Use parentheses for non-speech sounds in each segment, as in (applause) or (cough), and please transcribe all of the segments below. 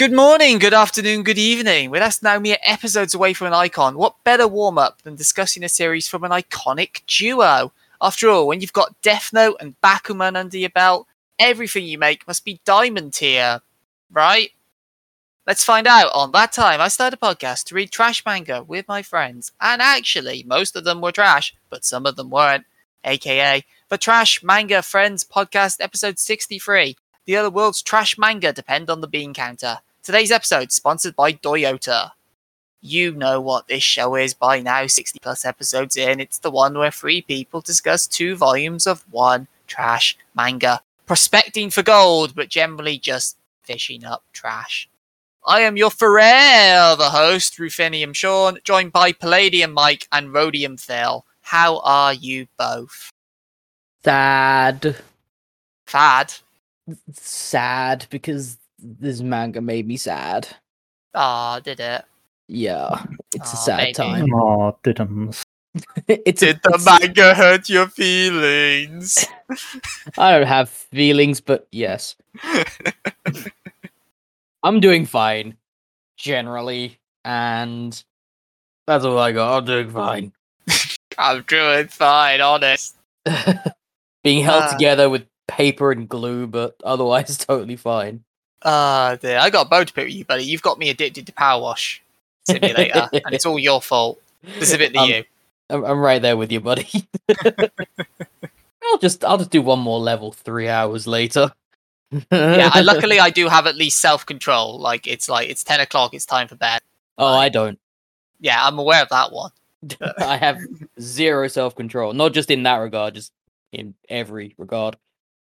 Good morning, good afternoon, good evening. We're us now mere episodes away from an icon, what better warm up than discussing a series from an iconic duo? After all, when you've got Death Note and Bakuman under your belt, everything you make must be diamond tier, right? Let's find out. On that time, I started a podcast to read trash manga with my friends, and actually, most of them were trash, but some of them weren't. AKA the Trash Manga Friends Podcast, episode 63. The other world's trash manga depend on the bean counter. Today's episode sponsored by Toyota. You know what this show is by now, 60 plus episodes in. It's the one where three people discuss two volumes of one trash manga, prospecting for gold, but generally just fishing up trash. I am your forever host, Ruthenium Sean, joined by Palladium Mike and Rhodium Phil. How are you both? Sad. Fad? Sad because this manga made me sad. Ah, did it? Yeah, it's a sad maybe. time. Oh, didn't. (laughs) it's a, the it's- (laughs) manga hurt your feelings? I don't have feelings, but yes, (laughs) I'm doing fine generally, and that's all I got. I'm doing fine. I'm doing fine, honest. Being held Ah. together with paper and glue, but otherwise totally fine. Ah, dear. I got a bone to pick with you, buddy. You've got me addicted to Power Wash Simulator, (laughs) and it's all your fault. Specifically Um, you. I'm, I'm right there with you, buddy. (laughs) I'll just I'll just do one more level three hours later. Yeah, I, (laughs) luckily I do have at least self control. Like it's like it's ten o'clock, it's time for bed. oh, I don't. Yeah, I'm aware of that one. I have zero self control. Not just in that regard, just in every regard.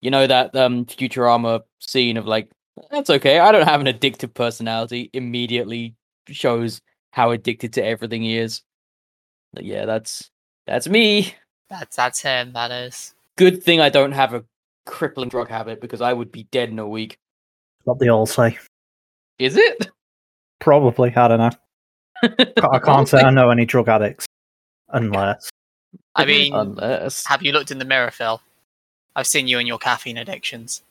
You know that um Futurama scene of like, that's okay. I don't have an addictive personality. Immediately shows how addicted to everything he is. Like, yeah, that's that's me. That's that's him. That is. Good thing I don't have a crippling drug habit because I would be dead in a week. What they all say. Is it? Probably. I don't know. (laughs) I can't say I know any drug addicts. Unless. I mean, unless have you looked in the mirror, Phil? I've seen you and your caffeine addictions.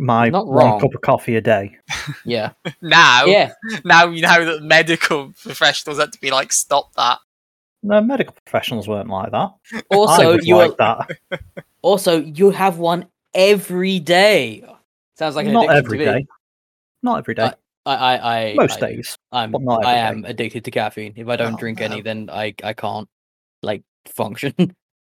My Not one wrong. cup of coffee a day. (laughs) yeah, (laughs) Now, yeah. now you know that medical professionals had to be like, stop that. No, medical professionals weren't like that. (laughs) I Also, was you like that. also you have one every day. Sounds like an not addiction every to me. day. Not every day. I, I, I Most I, days. I'm, but not I every am addicted to caffeine. If I don't Oh, drink no. any, then I, I can't like function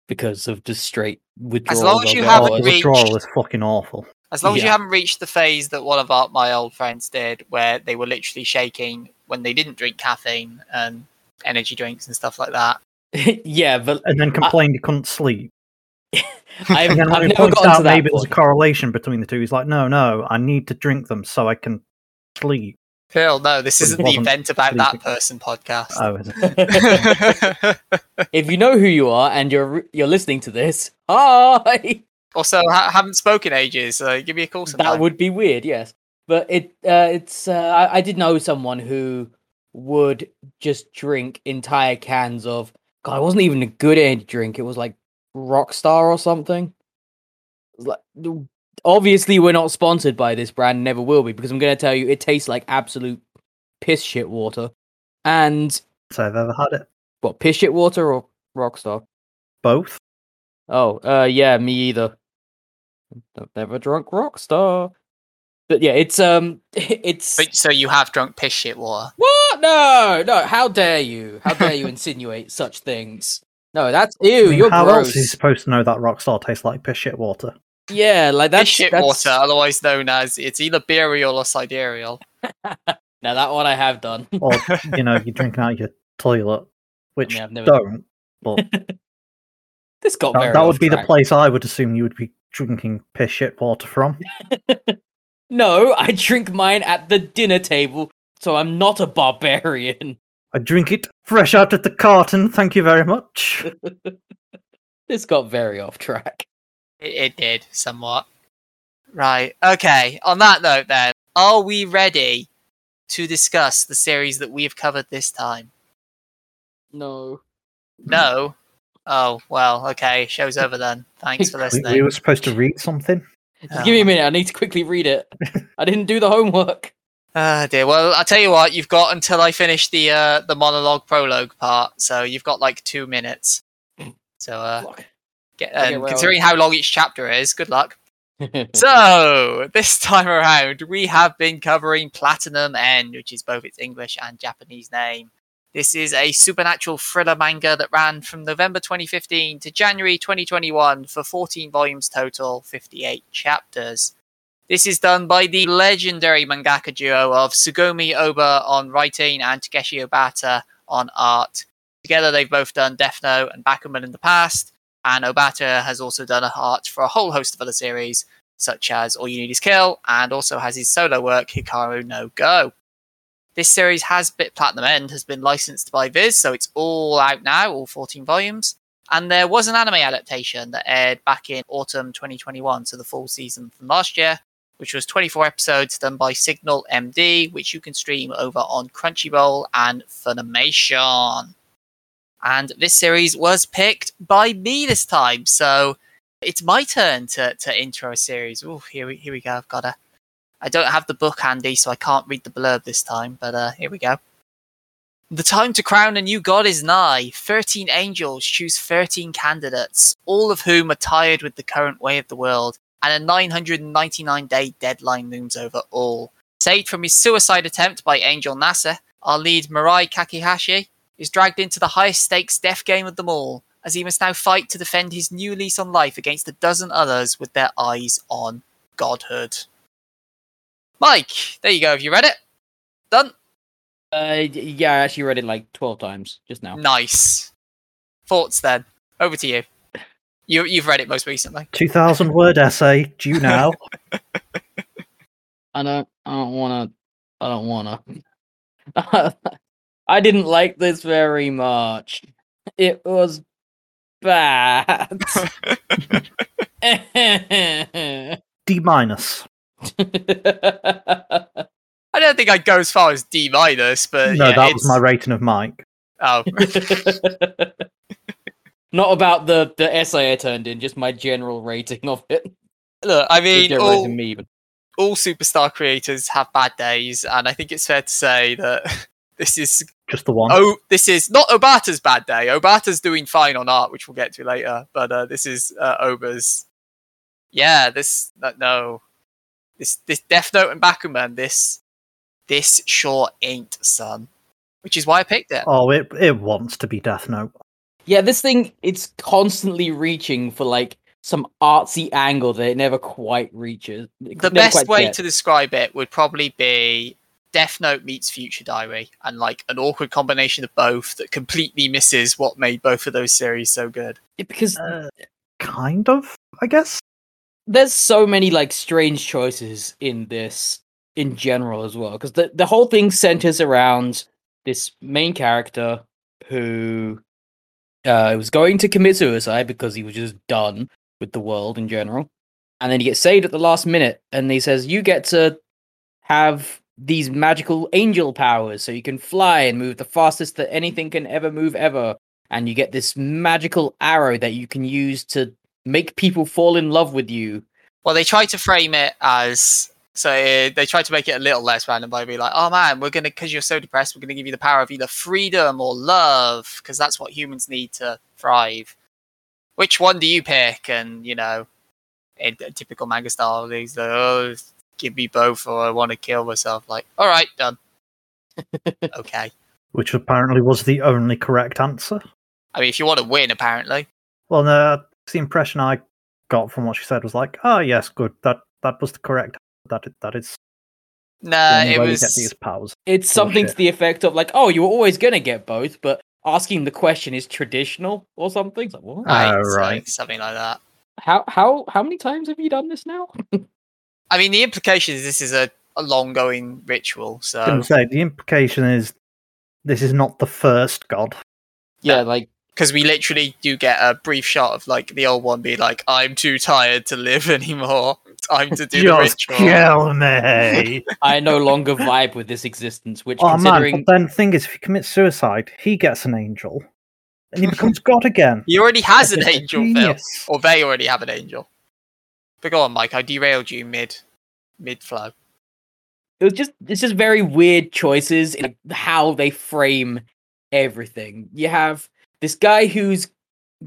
because of just straight withdrawal. long as you haven't the reached- withdrawal is fucking awful. As long as you haven't reached the phase that one of our, my old friends did, where they were literally shaking when they didn't drink caffeine and energy drinks and stuff like that. (laughs) yeah, but And then complained he couldn't sleep. (laughs) I've, And then I've when he never points gotten out to that maybe there's a correlation between the two, he's like, no, no, I need to drink them so I can sleep. Phil, no, this But it isn't the event about that person podcast. Oh, is it? (laughs) if you know who you are and you're you're listening to this, hi. Also, ha- haven't spoken ages. So give me a call sometime. That would be weird, yes. But it uh, it's uh, I, I did know someone who would just drink entire cans of God. It wasn't even a good energy drink. It was like Rockstar or something. Like, obviously, we're not sponsored by this brand, never will be, because I'm going to tell you it tastes like absolute piss shit water. And So I've ever had it. what piss shit water or Rockstar? Both. Oh, uh, yeah, me either. I've never drunk Rockstar. But yeah, it's um, (laughs) it's But, so you have drunk piss shit water. what? No, no. How dare you? How dare you insinuate such things? No, that's ew. I mean, you're how gross. else is he supposed to know that Rockstar tastes like piss shit water? Yeah, like that's piss shit that's... water, otherwise known as it's either burial or sidereal. (laughs) Now that one I have done. Or, (laughs) you know, you're drinking out your toilet, which mean, I've never- don't. But this got that, very. that off would be the place I would assume you would be drinking piss shit water from. (laughs) No, I drink mine at the dinner table, so I'm not a barbarian. I drink it fresh out of the carton, thank you very much. (laughs) This got very off track. It, it did somewhat. Right. Okay. On that note, then, are we ready to discuss the series that we have covered this time? No. No. Oh well. Okay. Show's over then. Thanks for listening. we were supposed to read something. Just give me a minute. I need to quickly read it. I didn't do the homework. (laughs) Ah dear. Well, I'll tell you what. You've got until I finish the uh, the monologue prologue part, so you've got like two minutes. (clears throat) So, uh, get, Okay, um, well- considering how long each chapter is, good luck. (laughs) So, this time around, we have been covering Platinum End, which is both its English and Japanese name. This is a supernatural thriller manga that ran from November 2015 to January 2021 for 14 volumes total, 58 chapters. This is done by the legendary mangaka duo of Tsugumi Ohba on writing and Takeshi Obata on art. Together, they've both done Death Note and Bakuman in the past, and Obata has also done art for a whole host of other series, such as All You Need Is Kill, and also has his solo work Hikaru no Go. This series has bit Platinum End has been licensed by Viz, so it's all out now, all 14 volumes. And there was an anime adaptation that aired back in autumn 2021, so the full season from last year, which was 24 episodes done by Signal MD, which you can stream over on Crunchyroll and Funimation. And this series was picked by me this time, so it's my turn to, to intro a series. Oh, here we here we go. I've got a. I don't have the book handy, so I can't read the blurb this time. But uh, here we go. The time to crown a new god is nigh. Thirteen angels choose thirteen candidates, all of whom are tired with the current way of the world, and a 999 day deadline looms over all. Saved from his suicide attempt by Angel Nasse, our lead Mirai Kakihashi is dragged into the highest stakes death game of them all, as he must now fight to defend his new lease on life against a dozen others with their eyes on godhood. Mike, there you go. Have you read it? Done. Uh, yeah, I actually read it like 12 times just now. Nice. Thoughts then? Over to you. You you've read it most recently. 2,000 word essay, due now. (laughs) I don't, I don't wanna, I don't wanna. (laughs) I didn't like this very much. It was bad. (laughs) D minus. (laughs) I don't think I'd go as far as D minus, but No, yeah, that it's... was my rating of Mike. Oh, (laughs) Not about the the essay I turned in, just my general rating of it. look, I mean, all, me, but all superstar creators have bad days, and I think it's fair to say that (laughs) this is Just the one. oh, this is not Obata's bad day. Obata's doing fine on art, which we'll get to later, but uh, this is uh, Ohba's. Yeah, this uh, no, this this Death Note and Bakuman. This this sure ain't son, which is why I picked it. Oh, it it wants to be Death Note. yeah, this thing it's constantly reaching for like some artsy angle that it never quite reaches. It the best way gets. to describe it would probably be Death Note meets Future Diary, and like an awkward combination of both that completely misses what made both of those series so good. Yeah, because Uh, kind of, I guess. There's so many like strange choices in this in general as well because the, the whole thing centers around this main character who uh was going to commit suicide because he was just done with the world in general and then he gets saved at the last minute and he says you get to have these magical angel powers so you can fly and move the fastest that anything can ever move ever and you get this magical arrow that you can use to make people fall in love with you. Well, they tried to frame it as so uh, they tried to make it a little less random by being like, "Oh man, we're gonna because you're so depressed, we're gonna give you the power of either freedom or love because that's what humans need to thrive." Which one do you pick? And you know, in a typical manga style, these like, oh, give me both, or I want to kill myself. Like, all right, done. (laughs) okay. Which apparently was the only correct answer. I mean, if you want to win, apparently. Well, no, the impression I got from what she said was like, "Oh yes, good. That that was the correct. That that is the Nah, only it way was. you get these powers." It's something to the effect of like, oh, you were always gonna get both, but asking the question is traditional or something. Like, what? Right, ah, Oh, something- right. something like that. How how how many times have you done this now? (laughs) I mean, the implication is this is a, a long going ritual. So I was say the implication is this is not the first god. yeah, like because we literally do get a brief shot of like the old one being like, "I'm too tired to live (laughs) anymore. Time to do the Just ritual." kill (laughs) me. I no longer vibe with this existence, which oh man! considering But then the thing is, if he commits suicide, he gets an angel, and he (laughs) becomes god again. He already has an That's just angel, Phil, or they already have an angel. But go on, Mike. I derailed you mid mid flow. it was just it's just very weird choices in how they frame everything. You have this guy who's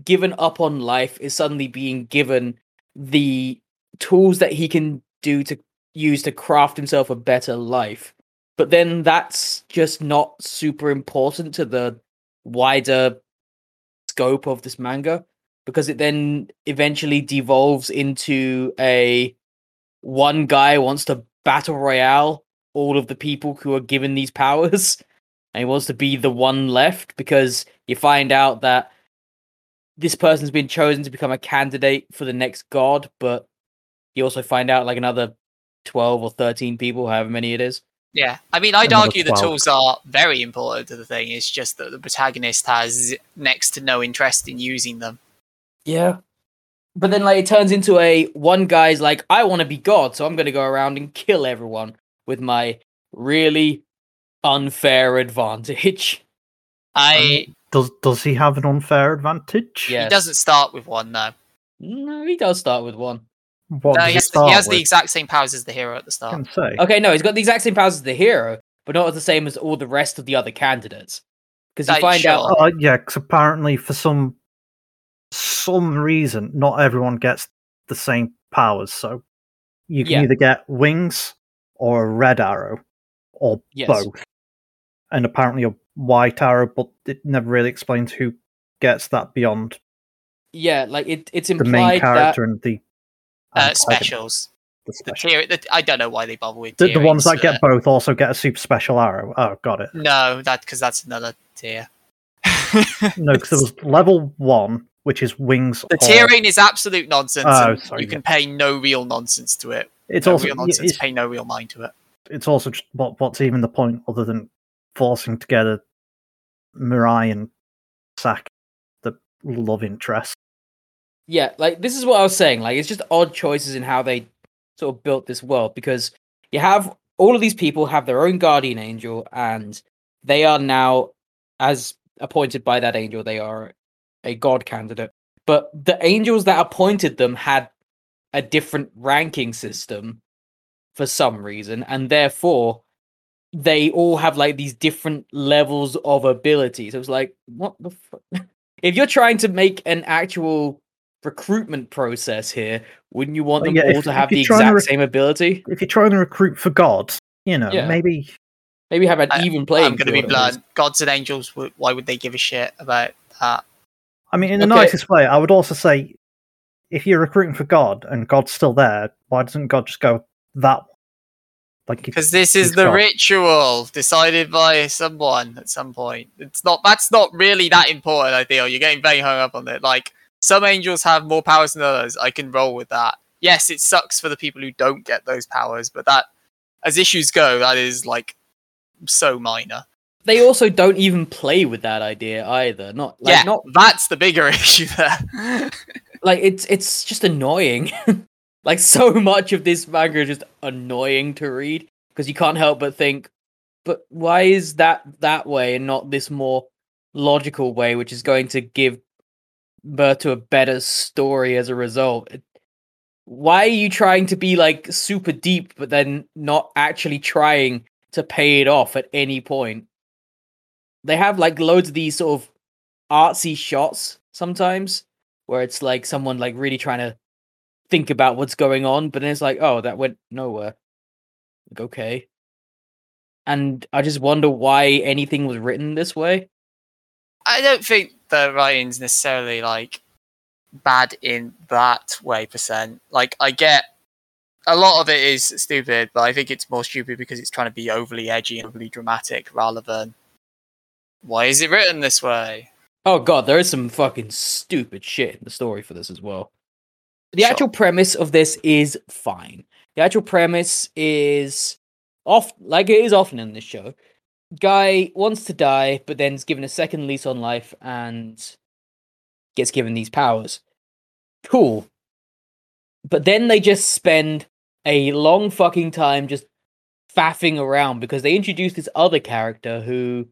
given up on life is suddenly being given the tools that he can do to use to craft himself a better life. But then that's just not super important to the wider scope of this manga because it then eventually devolves into a one guy wants to battle royale all of the people who are given these powers (laughs) and he wants to be the one left because you find out that this person's been chosen to become a candidate for the next god but you also find out like another 12 or 13 people however many it is Yeah, I mean, I'd Another argue the tools are very important to the thing. It's just that the protagonist has next to no interest in using them. Yeah. But then like it turns into a one guy's like, I want to be God, so I'm gonna go around and kill everyone with my really unfair advantage. I um, Does does he have an unfair advantage? Yeah. he doesn't start with one no. No, he does start with one. What No, does he he has, start he has with? the exact same powers as the hero at the start. can say. Okay, no, he's got the exact same powers as the hero, but not the same as all the rest of the other candidates. Because you Like, find out. Uh, yeah, because apparently for some some reason, not everyone gets the same powers. So you can Yeah. either get wings or a red arrow, or Yes. both. And apparently a white arrow, but it never really explains who gets that beyond yeah, like it, it's the main implied that character and the Uh, specials. The, The tier, the, I don't know why they bother with the, the ones tierings, that get both also get a super special arrow. Oh, got it. No, that because that's another tier. No, because there was (laughs) level one, which is wings. The or- tiering is absolute nonsense. Oh, sorry, you can yeah. pay no real nonsense to it. It's no also real nonsense. it's, Pay no real mind to it. it's also just what what's even the point other than forcing together Mirai and Sak, the love interest. yeah, like this is what I was saying. Like it's just odd choices in how they sort of built this world because you have all of these people have their own guardian angel and they are now as appointed by that angel they are a god candidate but the angels that appointed them had a different ranking system for some reason and therefore they all have like these different levels of abilities it was like what the fuck (laughs) if you're trying to make an actual recruitment process here wouldn't you want them yeah, all if- to have the you're trying to exact rec- same ability If you're trying to recruit for God, you know, Yeah. maybe maybe have an I- even playing I'm going to be field at least. blunt. Gods and angels. Why would they give a shit about that? I mean, in the Okay. nicest way, I would also say, if you're recruiting for God and God's still there, why doesn't God just go that? One? Like, Because this is the God. ritual decided by someone at some point. It's not. That's not really that important. I feel you're getting very hung up on it. Like some angels have more powers than others. I can roll with that. Yes, it sucks for the people who don't get those powers, but that, as issues go, that is like so minor. they also don't even play with that idea either not like yeah, not that's the bigger (laughs) issue there. like it's it's just annoying (laughs) like (laughs) so much of this manga is just annoying to read because you can't help but think but why is that that way and not this more logical way which is going to give birth to a better story as a result? Why are you trying to be like super deep but then not actually trying to pay it off at any point? They have like loads of these sort of artsy shots sometimes where it's like someone like really trying to think about what's going on, but then it's like, oh, that went nowhere. Like, okay. And I just wonder why anything was written this way. I don't think the writing's necessarily like bad in that way percent. Like I get a lot of it is stupid, but I think it's more stupid because it's trying to be overly edgy and overly dramatic rather than why is it written this way? Oh god, there is some fucking stupid shit in the story for this as well. The Sure. actual premise of this is fine. The actual premise is off like it is often in this show. Guy wants to die, but then is given a second lease on life and gets given these powers. Cool. But then they just spend a long fucking time just faffing around because they introduce this other character who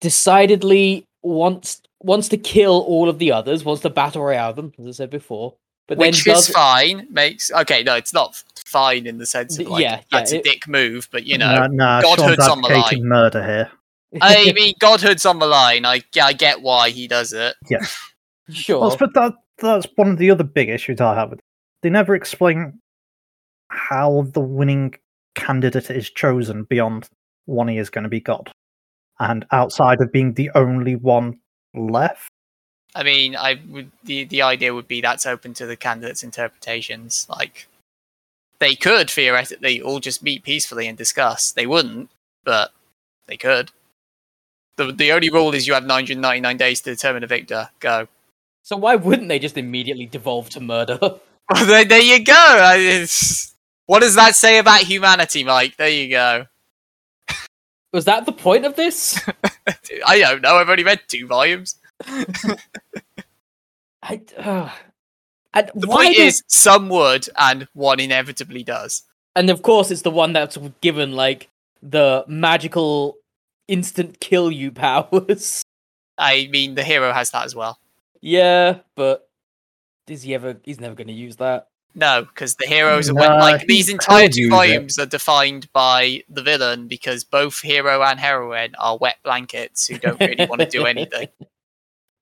decidedly wants wants to kill all of the others, wants to battle royale them, as I said before. But which then is does fine. Makes okay. No, it's not fine in the sense of like yeah, yeah, that's a it- dick move, but you know, nah, Godhood's Sean's on the line. murder here. I (laughs) mean, Godhood's on the line. I I get why he does it. Yeah, sure. Well, but that that's one of the other big issues I have with it. They never explain how the winning candidate is chosen beyond one he is going to be God, and outside of being the only one left. I mean, I would the the idea would be that's open to the candidates' interpretations. Like, they could theoretically all just meet peacefully and discuss. They wouldn't, but they could. the The only rule is you have 999 days to determine a victor. Go. So why wouldn't they just immediately devolve to murder? (laughs) Well, there, there you go. I- what does that say about humanity, Mike? There you go. Was that the point of this? (laughs) I don't know. I've only read two volumes. I, uh, and The why point does- is, some would, and one inevitably does. and of course, it's the one that's given like the magical instant kill you (laughs) powers. I mean, the hero has that as well. yeah, but is he ever? He's never going to use that. No, because the heroes are Nah, when, like these entire two use it. volumes are defined by the villain because both hero and heroine are wet blankets who don't really want to do anything. (laughs)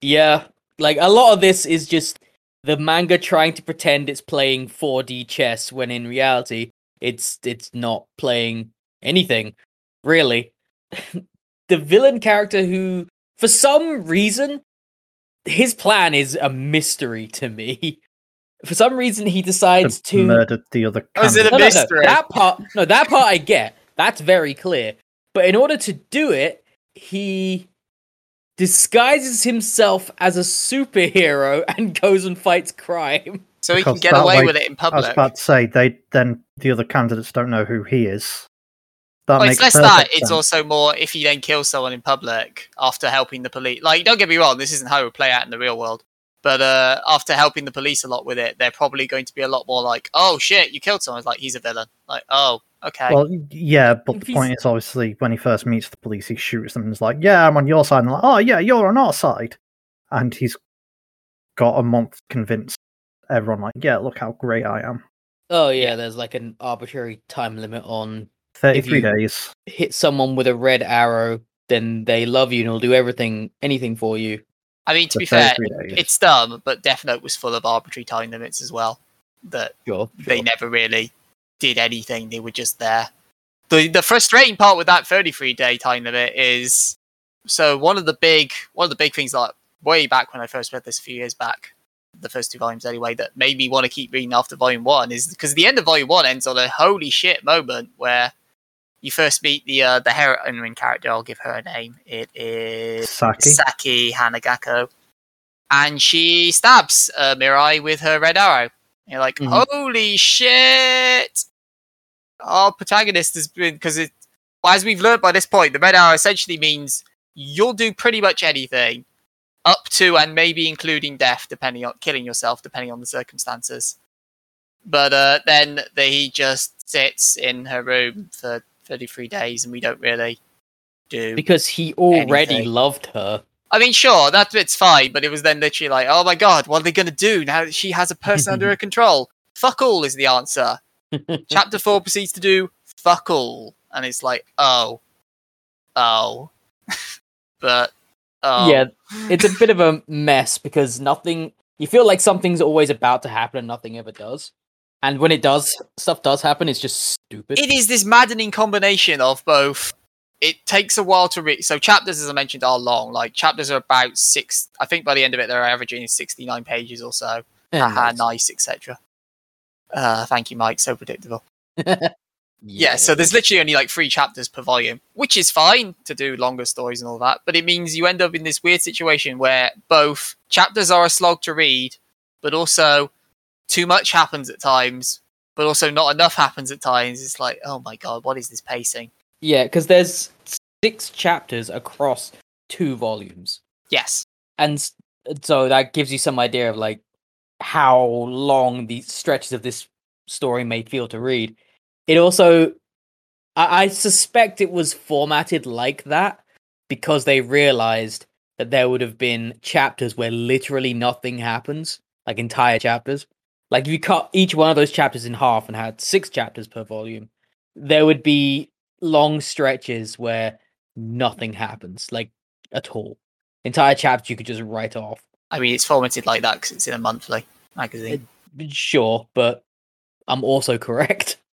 Yeah, like a lot of this is just the manga trying to pretend it's playing 4D chess when in reality it's it's not playing anything really. (laughs) the villain character who for some reason his plan is a mystery to me. (laughs) For some reason he decides to to murder the other. Oh, is it a candidate. no, no, no. mystery? That part, no, that part I get. That's very clear. But in order to do it, he disguises himself as a superhero and goes and fights crime. So he can get away way- with it in I was public. about to say they then the other candidates don't know who he is. That Well, makes it's less that. perfect It's also more if he then kills someone in public after helping the police. Like, don't get me wrong, this isn't how it would play out in the real world. But uh, after helping the police a lot with it, they're probably going to be a lot more like, "Oh shit, you killed someone." It's like he's a villain. Like, oh, okay. Well, yeah, but If the he's- point is obviously when he first meets the police, he shoots them and is like, "Yeah, I'm on your side." And like, "Oh, yeah, you're on our side," and he's got a month to convince everyone, like, "Yeah, look how great I am." Oh yeah, there's like an arbitrary time limit on Thirty-three you- days. hit someone with a red arrow, then they love you and will do everything, anything for you. I mean, to for be fair, days. it's dumb, but Death Note was full of arbitrary time limits as well. That Sure, they never really did anything; they were just there. the The frustrating part with that thirty three day time limit is so one of the big one of the big things like way back when I first read this a few years back, the first two volumes anyway, that made me want to keep reading after volume one is because the end of volume one ends on a holy shit moment where you first meet the uh, the heroine character. I'll give her a name. It is Saki. Saki Hanaoka, and she stabs uh, Mirai with her red arrow. You're like, Mhm. holy shit! Our protagonist has been because it. As we've learned by this point, the red arrow essentially means you'll do pretty much anything, up to and maybe including death, depending on killing yourself, depending on the circumstances. But uh, then the, he just sits in her room for 33 days, and we don't really do because he already Anything. loved her. I mean, sure, that bit's fine, but it was then literally like, oh my god, what are they going to do now that she has a person under (laughs) her control? Fuck all is the answer. (laughs) Chapter 4 proceeds to do fuck all. And it's like, oh. Oh. (laughs) but, oh. Yeah, it's a bit of a mess because nothing. You feel like something's always about to happen and nothing ever does. And when it does, stuff does happen. It's just stupid. It is this maddening combination of both. It takes a while to read. So chapters, as I mentioned, are long. Like chapters are about six. I think by the end of it, they're averaging sixty-nine pages or so. Yeah, nice. nice, etc. Uh, thank you, Mike. So predictable. yeah, (laughs) Yeah, so there's literally only like three chapters per volume, which is fine to do longer stories and all that. But it means you end up in this weird situation where both chapters are a slog to read, but also too much happens at times, but also not enough happens at times. It's like, oh my god, what is this pacing? Yeah, because there's six chapters across two volumes, Yes, and so that gives you some idea of like how long these stretches of this story may feel to read. It also, I, I suspect it was formatted like that because they realized that there would have been chapters where literally nothing happens, like entire chapters. Like if you cut each one of those chapters in half and had six chapters per volume, there would be long stretches where nothing happens, like at all. Entire chapters you could just write off. I mean, it's formatted like that because it's in a monthly magazine. Sure, but I'm also correct. (laughs)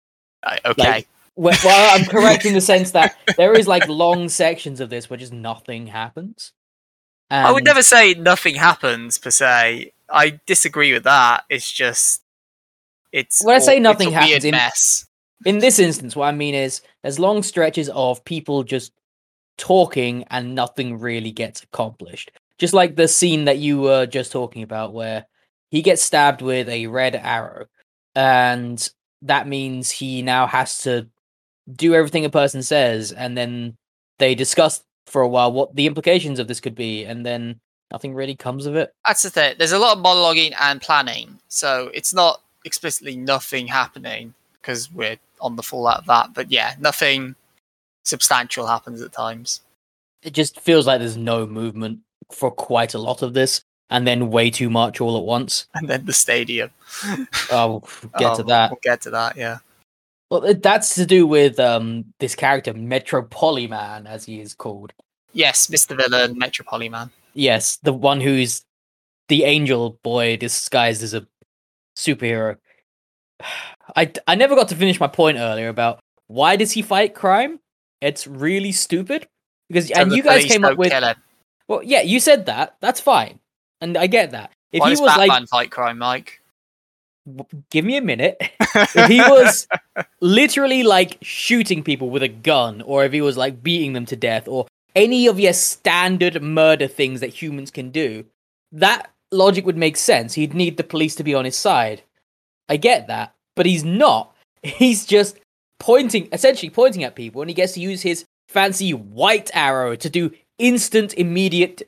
Uh, okay. Well, well, I'm correct in the sense that (laughs) there is like long sections of this where just nothing happens. I would never say nothing happens per se. I disagree with that. It's just it's When I say nothing it's a weird happens, in- mess. In this instance, what I mean is there's long stretches of people just talking and nothing really gets accomplished. Just like the scene that you were just talking about, where he gets stabbed with a red arrow, and that means he now has to do everything a person says, and then they discuss for a while what the implications of this could be, and then nothing really comes of it. That's the thing. There's a lot of monologuing and planning, so it's not explicitly nothing happening because we're on the fallout of that. But yeah, nothing substantial happens at times. It just feels like there's no movement for quite a lot of this, and then way too much all at once. And then the stadium. (laughs) Oh, get to Oh, that. We'll get to that. Yeah. Well, that's to do with um this character Metropoliman, as he is called. Yes, Mr. Villain, Metropoliman. Yes, the one who's the angel boy disguised as a superhero. I I never got to finish my point earlier about why does he fight crime? It's really stupid because So and you guys came up with well, yeah, you said that. That's fine, and I get that. If Why he does was Batman like, fight crime, Mike? w- give me a minute. if he was (laughs) literally like shooting people with a gun, or if he was like beating them to death, or any of your standard murder things that humans can do, that logic would make sense. He'd need the police to be on his side. I get that, but he's not. (laughs) He's just pointing, essentially pointing at people, and he gets to use his fancy white arrow to do instant, immediate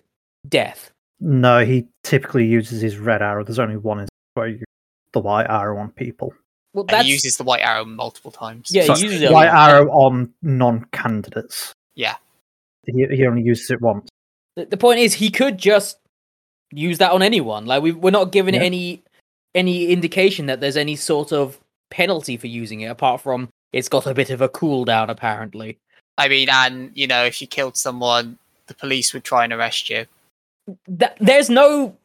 death. No, he typically uses his red arrow. There's only one instance where you the white arrow on people. Well, And he uses the white arrow multiple times. Yeah, he uses it white lot. arrow on non-candidates. Yeah. He, he only uses it once. the, the point is he could just use that on anyone like we, we're not given Yeah. any any indication that there's any sort of penalty for using it apart from it's got a bit of a cooldown apparently I mean, and you know, if you killed someone, the police would try and arrest you. that, there's no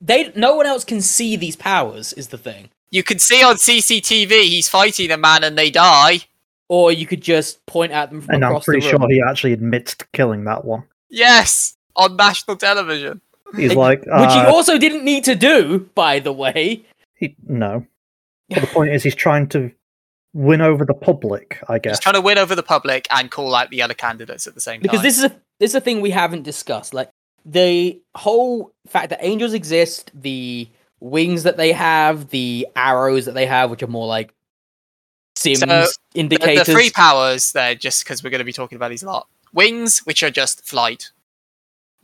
they no one else can see these powers is the thing You can see on CCTV he's fighting a man and they die. or you could just point at them from And I'm across pretty the room sure he actually admits to killing that one. Yes, on national television. He's Ex- like, which he uh, also didn't need to do by the way he, no. But the (laughs) point is, he's trying to win over the public. I He's guess. trying to win over the public and call out the other candidates at the same because time. Because this is a this is a thing we haven't discussed. Like the whole fact that angels exist, the wings that they have, the arrows that they have, which are more like sims So, indicators. the three powers there, just because we're going to be talking about these a lot. Wings, which are just flight.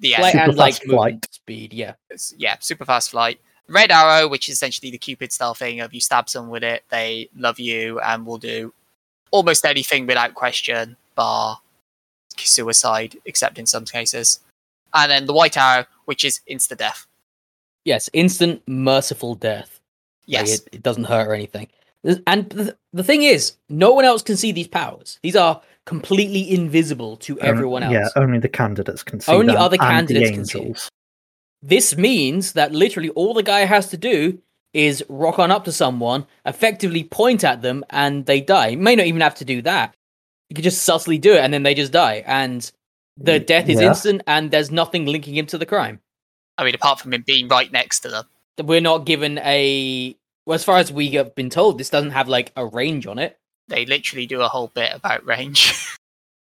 The Flight end. and like flight. speed. Yeah, It's- yeah, super fast flight. Red arrow, which is essentially the Cupid style thing of you stab someone with it, they love you and will do almost anything without question, bar suicide, except in some cases. And then the white arrow, which is insta death. yes, instant merciful death. Like, Yes, it, it doesn't hurt or anything. And th- the thing is, no one else can see these powers. These are completely invisible to Um, everyone else. Yeah, only the candidates can see Only them, other and the candidates can see it. Angels. This means that literally all the guy has to do is rock on up to someone, effectively point at them, and they die. He may not even have to do that. You could just subtly do it, and then they just die. And the death is yeah. instant, and there's nothing linking him to the crime. I mean, apart from him being right next to them. We're not given a. Well, as far as we have been told, this doesn't have like a range on it. They literally do a whole bit about range. (laughs)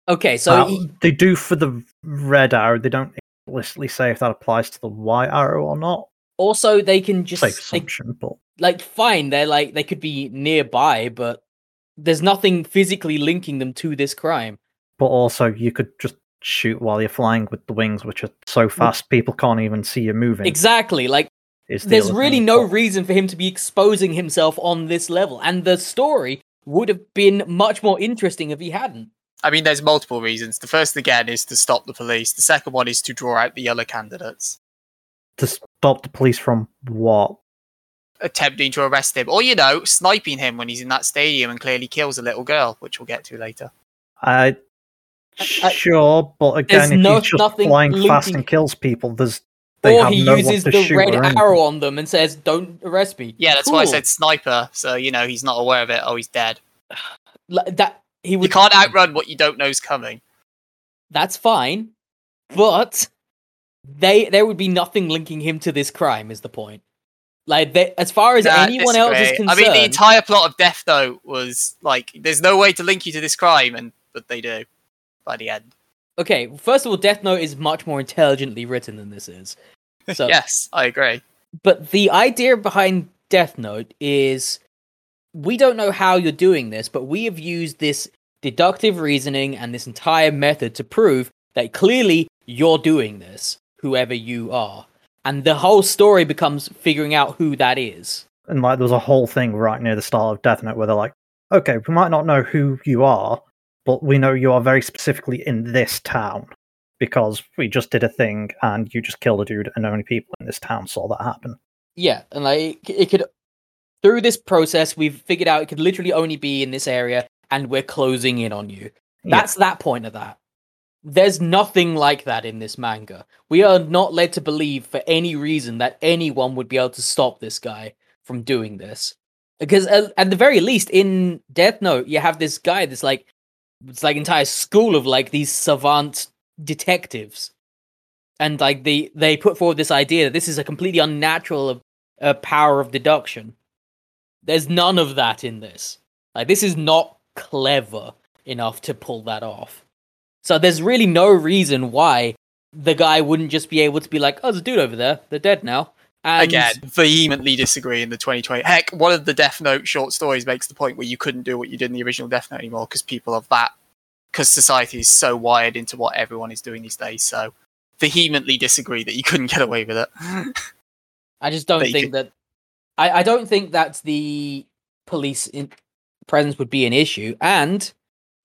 Okay, so Well, he- they do for the red arrow. They don't explicitly say if that applies to the white arrow or not. also they can just Safe they, assumption, but like fine. They're like they could be nearby, but there's nothing physically linking them to this crime. but also you could just shoot while you're flying with the wings, which are so mm. fast people can't even see you moving. Exactly. Like the there's really thing. no reason for him to be exposing himself on this level, and the story would have been much more interesting if he hadn't. I mean, there's multiple reasons. The first, again, is to stop the police. The second one is to draw out the other candidates. to stop the police from what? attempting to arrest him, or you know, sniping him when he's in that stadium and clearly kills a little girl, which we'll get to later. Uh, I- sure, but There's again, if no- he's just nothing flying fast and kills people, there's they or have he no one uses to the red arrow on them and says, "Don't arrest me." Yeah, that's why I said sniper. So you know, he's not aware of it. Oh, he's dead. Like, that he You can't outrun what you don't know is coming. That's fine, but they there would be nothing linking him to this crime. Is the point? Like, they, as far as Nah, anyone else is concerned, I mean, the entire plot of Death Note was like, there's no way to link you to this crime, and but they do by the end. okay. First of all, Death Note is much more intelligently written than this is. (laughs) So, yes, I agree. but the idea behind Death Note is we don't know how you're doing this, but we have used this deductive reasoning and this entire method to prove that clearly you're doing this, whoever you are. And the whole story becomes figuring out who that is. And like, there's a whole thing right near the start of Death Note where they're like, "Okay, we might not know who you are, but we know you are very specifically in this town because we just did a thing and you just killed a dude, and only people in this town saw that happen." Yeah, and like it could through this process we've figured out it could literally only be in this area and we're closing in on you. Yeah. That's that point of that. There's nothing like that in this manga. We are not led to believe for any reason that anyone would be able to stop this guy from doing this. Because at, at the very least, in Death Note, you have this guy that's like, it's like entire school of like these savant detectives, and like they they put forward this idea that this is a completely unnatural uh, power of deduction. There's none of that in this. Like this is not clever enough to pull that off. So there's really no reason why the guy wouldn't just be able to be like, "Oh, there's a dude over there. They're dead now." And Again, vehemently disagree in the 2020. Heck, one of the Death Note short stories makes the point where you couldn't do what you did in the original Death Note anymore because people of that, because society is so wired into what everyone is doing these days. So, vehemently disagree that you couldn't get away with it. (laughs) I just don't that think could- that. I, I don't think that the police in, presence would be an issue. And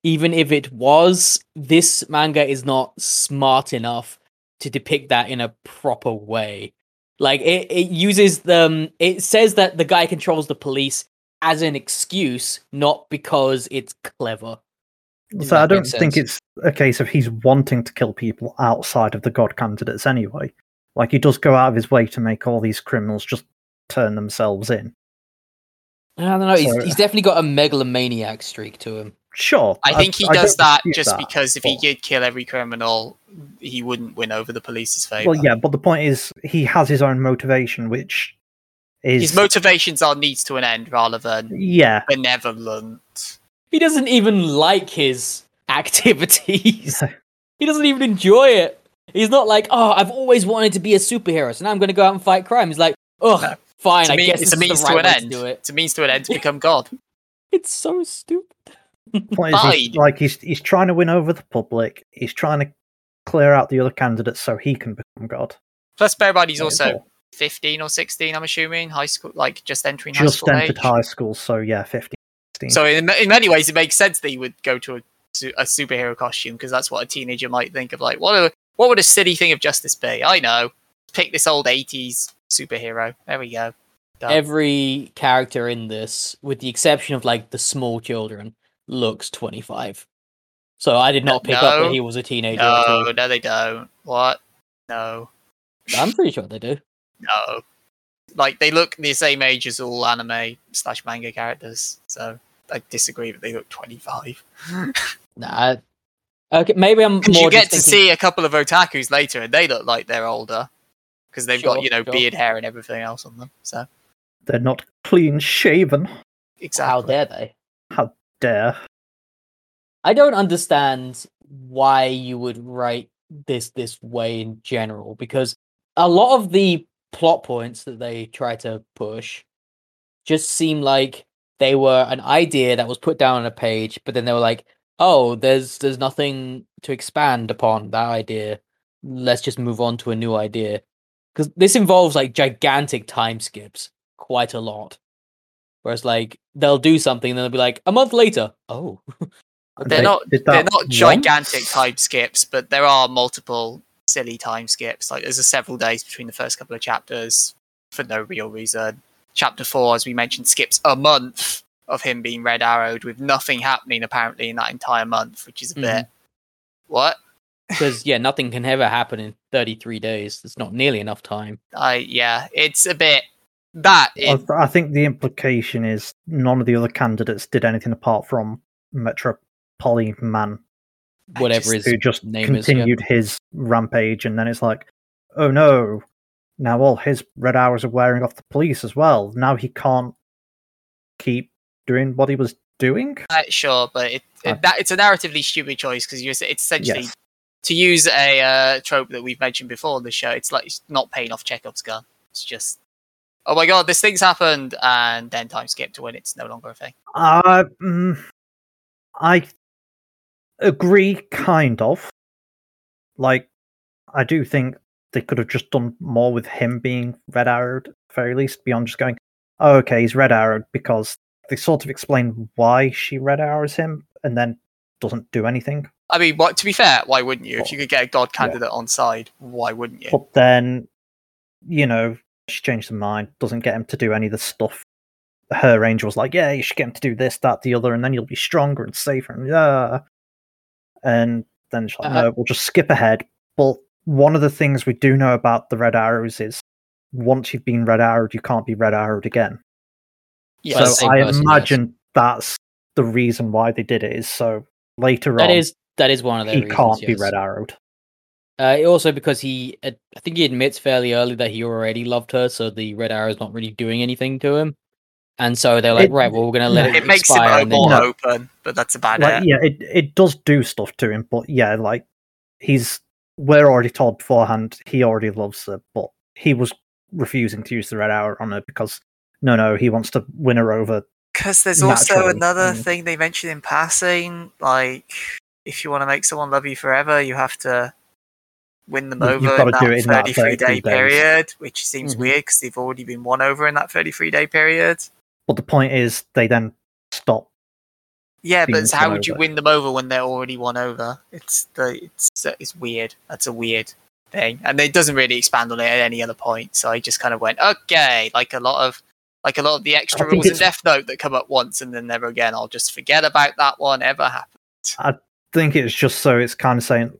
even if it was, this manga is not smart enough to depict that in a proper way. Like it, it uses them. Um, it says that the guy controls the police as an excuse, not because it's clever. if So I don't think it's a case of he's wanting to kill people outside of the god candidates anyway. Like he does go out of his way to make all these criminals just turn themselves in. I don't know. He's, So- he's definitely got a megalomaniac streak to him. Sure, I think he I does don't that just that, because if he but- did kill every criminal, he wouldn't win over the police's favor. Well, yeah, but the point is he has his own motivation, which is His motivations are needs to an end rather than yeah, benevolent. He doesn't even like his (laughs) activities. (laughs) he doesn't even enjoy it. He's not like, oh, I've always wanted to be a superhero, so now I'm going to go out and fight crime. He's like, ugh, No. Fine, It's a, I mean- guess it's a means the to right an end. to do it. It's a means to an end to become God. (laughs) It's so stupid. point he's, Fine. like he's he's trying to win over the public. He's trying to clear out the other candidates so he can become god. Plus, bear in mind he's That is also all. 15 or 16, I'm assuming, high school, like just entering high just school entered age. high school, so yeah, 15, 16. So in, in many ways, it makes sense that he would go to a, a superhero costume because that's what a teenager might think of. Like, what a, what would a silly thing of justice be? I know. Pick this old 80s superhero. There we go. Done. Every character in this, with the exception of like the small children, looks 25. So I did not pick up that he was a teenager. no, no, they don't. What? No, I'm pretty sure they do. no. Like they look the same age as all anime slash manga characters. So I disagree that they look 25. (laughs) Nah. Okay, maybe I'm more you get to see a couple of otakus later, and they look like they're older because they've got you know sure. beard hair and everything else on them. So They're not clean shaven. exactly. How dare they? How dare. I don't understand why you would write this this way in general because a lot of the plot points that they try to push just seem like they were an idea that was put down on a page but then they were like oh there's there's nothing to expand upon that idea let's just move on to a new idea because this involves like gigantic time skips quite a lot whereas like they'll do something and they'll be like a month later oh They're They not. They're that not once? gigantic time skips, but there are multiple silly time skips. Like there's a several days between the first couple of chapters for no real reason. chapter four, as we mentioned, skips a month of him being red arrowed with nothing happening apparently in that entire month, which is a Mhm. bit what? Because yeah, nothing can ever happen in 33 days. It's not nearly enough time. I yeah, it's a bit that I, it, th- I think the implication is none of the other candidates did anything apart from Metropoliman, Man, Whatever just- his who just name is, yeah. continued his rampage, and then it's like, oh no, now all his red hours are wearing off the police as well. Now he can't keep doing what he was doing. Uh, sure, but it, it Uh, that it's a narratively stupid choice because it's essentially Yes. To use a uh, trope that we've mentioned before on the show. It's like it's not paying off Chekhov's gun. It's just oh my god, this thing's happened, and then time skipped when it's no longer a thing. Uh, mm, I agree, kind of. Like, I do think they could have just done more with him being red arrowed, very least, beyond just going, oh, okay, he's red arrowed, because they sort of explain why she red arrows him and then doesn't do anything. I mean, what, to be fair, why wouldn't you? If you could get a god yeah. candidate on side, why wouldn't you? But then, you know, she changed her mind, doesn't get him to do any of the stuff. Her angel was like, yeah, you should get him to do this, that, the other, and then you'll be stronger and safer. And yeah. And then she's like, Uh, no, we'll just skip ahead. But one of the things we do know about the red arrows is once you've been red arrowed, you can't be red arrowed again. Yeah, so I person, yes. imagine that's the reason why they did it. Is so later That on, is that is one of their he reasons, can't be red arrowed. Uh, also because he, I think he admits fairly early that he already loved her, so the red arrow is not really doing anything to him. And so they're like, It- right, well, we're gonna let it, it makes him expire. o- and then- more No. open, but that's about like it. yeah it, it does do stuff to him but yeah like he's we're already told beforehand he already loves her but he was refusing to use the red arrow on her because no no he wants to win her over Because there's also another mm. thing they mentioned in passing, like if you want to make someone love you forever, you have to win them over in that in that 33 day days. period, which seems Mhm. weird because they've already been won over in that 33 day period. but the point is they then stop Yeah, but how would you win them over when they're already won over? It's the it's it's weird. That's a weird thing, and it doesn't really expand on it at any other point. So I just kind of went okay, like a lot of like a lot of the extra rules in Death Note that come up once and then never again. I'll just forget about that one ever happened. I think it's just so it's kind of saying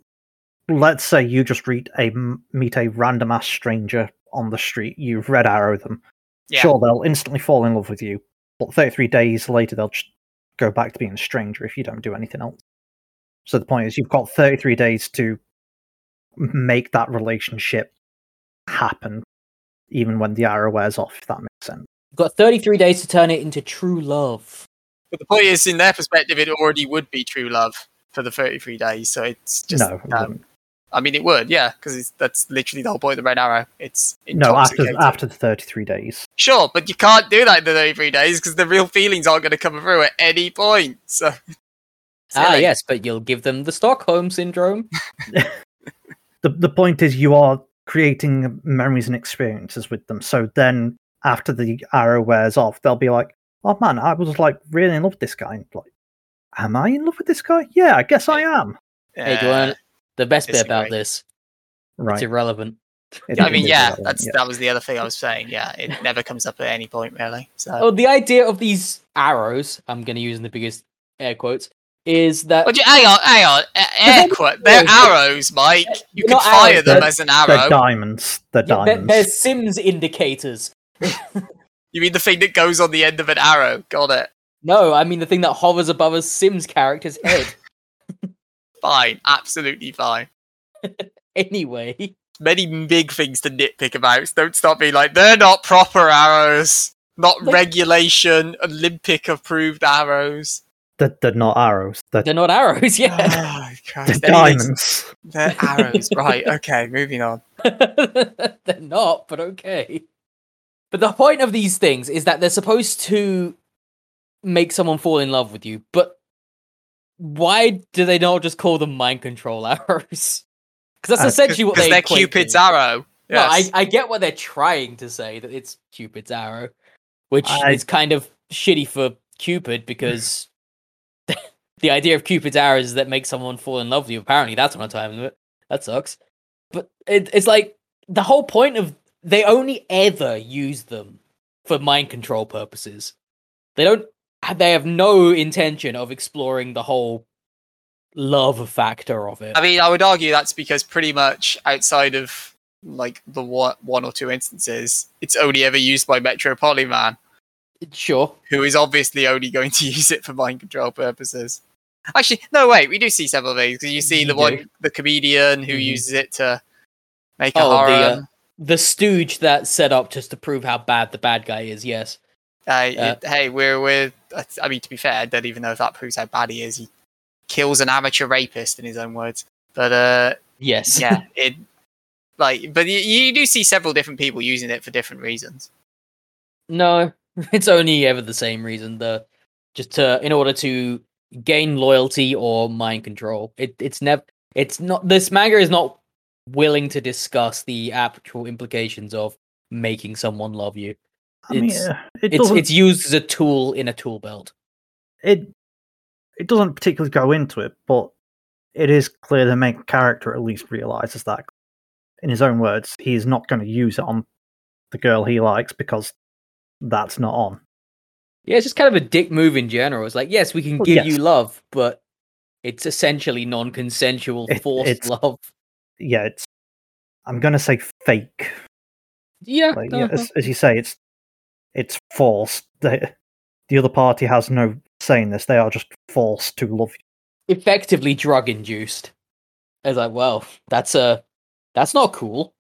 let's say you just read a m- meet a random ass stranger on the street You've red arrow them Yeah. sure they'll instantly fall in love with you but 33 days later they'll just go back to being a stranger if you don't do anything else so the point is you've got 33 days to make that relationship happen even when the arrow wears off if that makes sense You've got 33 days to turn it into true love. But the point is, in their perspective, it already would be true love for the 33 days. So it's just no um. I mean, it would, yeah, because that's literally the whole point of the Red Arrow. It's no after after the 33 days Sure, but you can't do that in the 33 days because the real feelings aren't going to come through at any point. So, Ah, Silly. yes, but you'll give them the Stockholm syndrome. (laughs) (laughs) the the point is you are creating memories and experiences with them. So then after the arrow wears off, they'll be like, "Oh man, I was like really in love with this guy." And like, am I in love with this guy? Yeah, I guess I am. Hey, do you uh, want the best bit about disagree. this? Right. It's irrelevant. It I mean, yeah, irrelevant, that's yeah. that was the other thing I was saying. Yeah, it never comes up at any point really. So, Oh, the idea of these arrows, I'm going to use in the biggest air quotes, is that. Well, ju- hang on, hang on. Air quote. They're arrows, arrows, Mike. You can fire arrows, them as an They're arrow. diamonds. They're Yeah, they're, diamonds. they're Sims indicators. (laughs) You mean the thing that goes on the end of an arrow? Got it. No, I mean the thing that hovers above a Sims character's head. (laughs) Fine, absolutely fine. (laughs) anyway, Many big things to nitpick about. Don't stop me like they're not proper arrows, not Like- regulation Olympic approved arrows. They're, they're not arrows. They're, they're not arrows, (laughs) yeah. Oh, they're diamonds. They're arrows, right? Okay, moving on. they're not, but okay. But the point of these things is that they're supposed to make someone fall in love with you, but why do they not just call them mind control (laughs) arrows? Because that's Uh, essentially what Because they they're equate Cupid's to. arrow. No, I, I get what they're trying to say that it's Cupid's arrow, which I- is kind of shitty for Cupid because (laughs) the idea of Cupid's arrow is that makes someone fall in love with you. Apparently, that's on a time limit. That sucks. But it, it's like the whole point of they only ever use them for mind control purposes. They don't. They have no intention of exploring the whole love factor of it. I mean, I would argue that's because pretty much outside of like the one, one or two instances, it's only ever used by Metropoliman, Sure. who is obviously only going to (laughs) use it for mind control purposes. Actually, no, wait, we do see several things. 'cause You see You the do. one, the comedian who Mhm. uses it to make a Oh, the, horror. uh, The stooge that's set up just to prove how bad the bad guy is. Yes. Uh, Uh, it- hey, we're we're. I mean, to be fair, I don't even know if that proves how bad he is. He kills an amateur rapist, in his own words. But uh, Yes. yeah, (laughs) it like, but you, you do see several different people using it for different reasons. No, (laughs) it's only ever the same reason. The just to in order to gain loyalty or mind control. It it's never. It's not. This manga is not willing to discuss the actual implications of making someone love you. I mean, It's- uh, it It's it's used as a tool in a tool belt. it it doesn't particularly go into it, but it is clear the main character at least realizes that. In his own words, he is not going to use it on the girl he likes because that's not on. Yeah, it's just kind of a dick move in general. It's like, yes, we can Well, give yes. you love, but it's essentially non-consensual It- forced love. Yeah, it's. I'm going to say fake. Yeah, Like, uh-huh. as, as you say, it's it's forced. The, the other party has no say in this. They are just forced to love you. effectively drug induced. It's like, well, that's a that's not cool.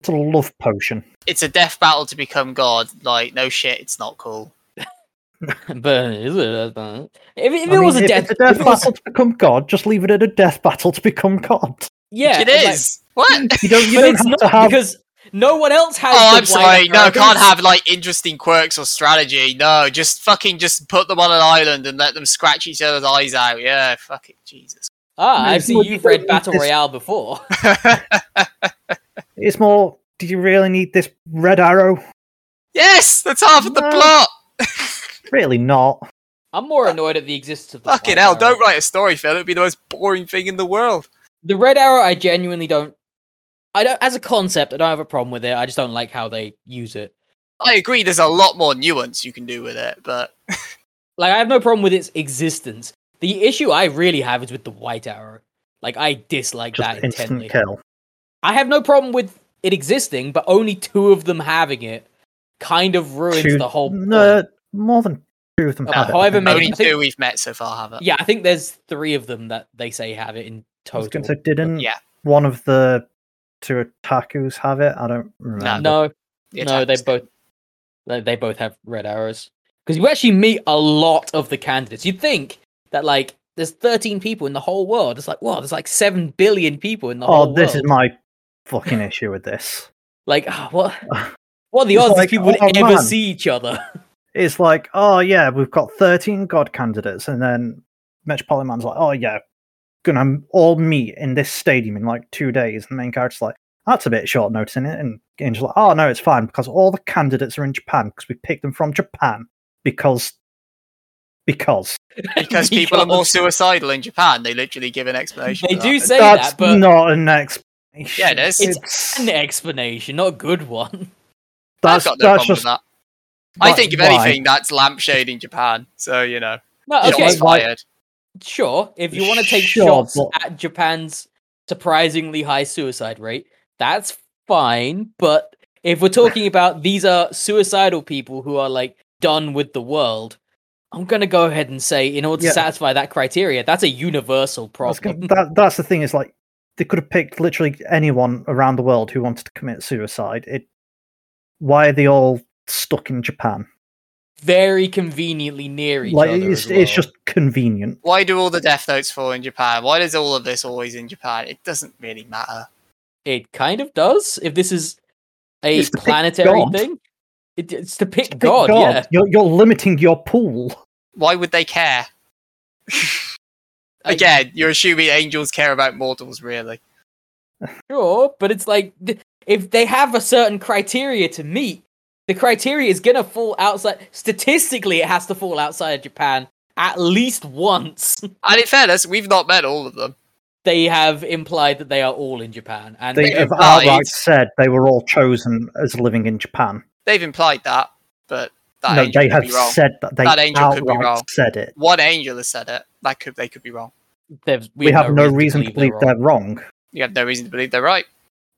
It's a love potion. It's a death battle to become God. Like, no shit, it's not cool. (laughs) but is it? Uh, If, if I it mean, was a if death, it's a death if was- (laughs) battle to become God, just leave it at a death battle to become God. yeah, it's like- what? (laughs) You don't. You but don't it's have not to have. because no one else has. Oh, I'm sorry. No, arrow. can't have like interesting quirks or strategy. No, just fucking just put them on an island and let them scratch each other's eyes out. Yeah, fuck it, Jesus. Ah, I've seen more- you've read Battle it's- Royale before. (laughs) It's more. Did you really need this red arrow? yes, that's half of the No. plot. (laughs) Really not. I'm more annoyed at the existence of the Fucking hell! arrow. Don't write a story, Phil. It'd be the most boring thing in the world. The red arrow, I genuinely don't. I don't, as a concept, I don't have a problem with it. I just don't like how they use it. I agree. There's a lot more nuance you can do with it, but (laughs) Like, I have no problem with its existence. The issue I really have is with the white arrow. Like, I dislike Just that instant intently. kill. I have no problem with it existing, but only two of them having it kind of ruins Two- the whole. point. No, more than two of them. Uh, have it, however many- think- two we've met so far have it. Yeah, I think there's three of them that they say have it in I was total. going to say, didn't Yeah. one of the two otakus have it? I don't remember. No, The no, they both they, they both have red arrows because you actually meet a lot of the candidates. You'd think that like there's 13 people in the whole world. It's like, wow, there's like seven billion people in the Oh, whole this world. is my fucking issue with this. (laughs) Like, ah, what? (laughs) What are the It's odds like, people would oh, ever man. see each other? (laughs) It's like, oh yeah, we've got thirteen god candidates, and then Metropoliman's like, oh yeah, gonna all meet in this stadium in like two days. And the main character's like, that's a bit short notice, is it? And Angel's like, oh no, it's fine because all the candidates are in Japan because we picked them from Japan because because (laughs) because (laughs) people are more suicidal in Japan. They literally give an explanation. They do that. say that's that, but not an explanation. Yeah, it is. It's an explanation, not a good one. that's I've got no that's problem just with that. I think if why? anything, that's lampshading Japan. So you know, No, shots okay, why- fired. Sure. If you want to take Sure, shots but- at Japan's surprisingly high suicide rate, that's fine. But if we're talking (laughs) about these are suicidal people who are like done with the world, I'm gonna go ahead and say, in order to Yeah. satisfy that criteria, that's a universal problem. gonna- that, that's the thing is like they could have picked literally anyone around the world who wanted to commit suicide. It why are they all stuck in Japan? Very conveniently near each like other. it's as it's just convenient. Why do all the death notes fall in Japan? Why does all of this always in Japan? It doesn't really matter. It kind of does. If this is a It's planetary God. thing, it, it's to pick Pick God. Yeah. You're you're limiting your pool. Why would they care? (laughs) I- Again, you're assuming angels care about mortals, really. Sure, but it's like if they have a certain criteria to meet, the criteria is gonna fall outside. Statistically, it has to fall outside of Japan at least once. (laughs) And in fairness, we've not met all of them. they have implied that they are all in Japan, and They They have implied- outright said they were all chosen as living in Japan. They've implied that, but that no, angel they could have be wrong. said that. They That angel could be wrong. said it. One angel has said it. That could they could be wrong. There's- We, have, no reason to believe they're they're wrong. You have no reason to believe they're right.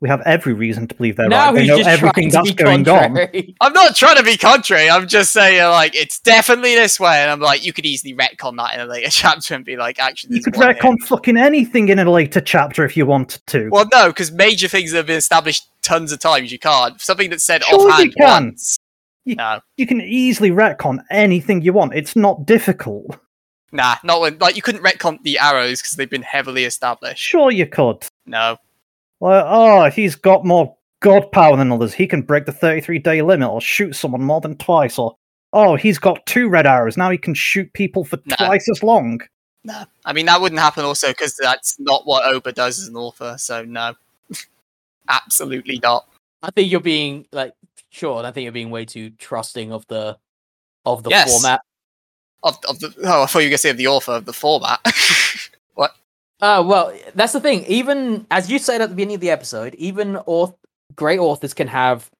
We have every reason to believe they're now right. They know just everything that's to be going on. I'm not trying to be contrary. I'm just saying, like, it's definitely this way. And I'm like, you could easily retcon that in a later (laughs) chapter and be like, actually, You could one here. retcon fucking anything in a later chapter if you wanted to. Well, no, because major things have been established tons of times, you can't. Something that's said Sure you can. once. You- No, You can easily retcon anything you want. It's not difficult. nah, not when. Like, you couldn't retcon the arrows because they've been heavily established. Sure, you could. No. Like, oh, he's got more god power than others. He can break the 33 day limit or shoot someone more than twice. Or, oh, he's got two red arrows. Now he can shoot people for No. twice as long. No. I mean, that wouldn't happen also because that's not what Ohba does as an author. So, no. (laughs) Absolutely not. I think you're being like sure. I think you're being way too trusting of the of the Yes. format. Of, of the, oh, I thought you were going to say of the author of the format. (laughs) Uh, well, that's the thing. Even as you said at the beginning of the episode, even auth- great authors can have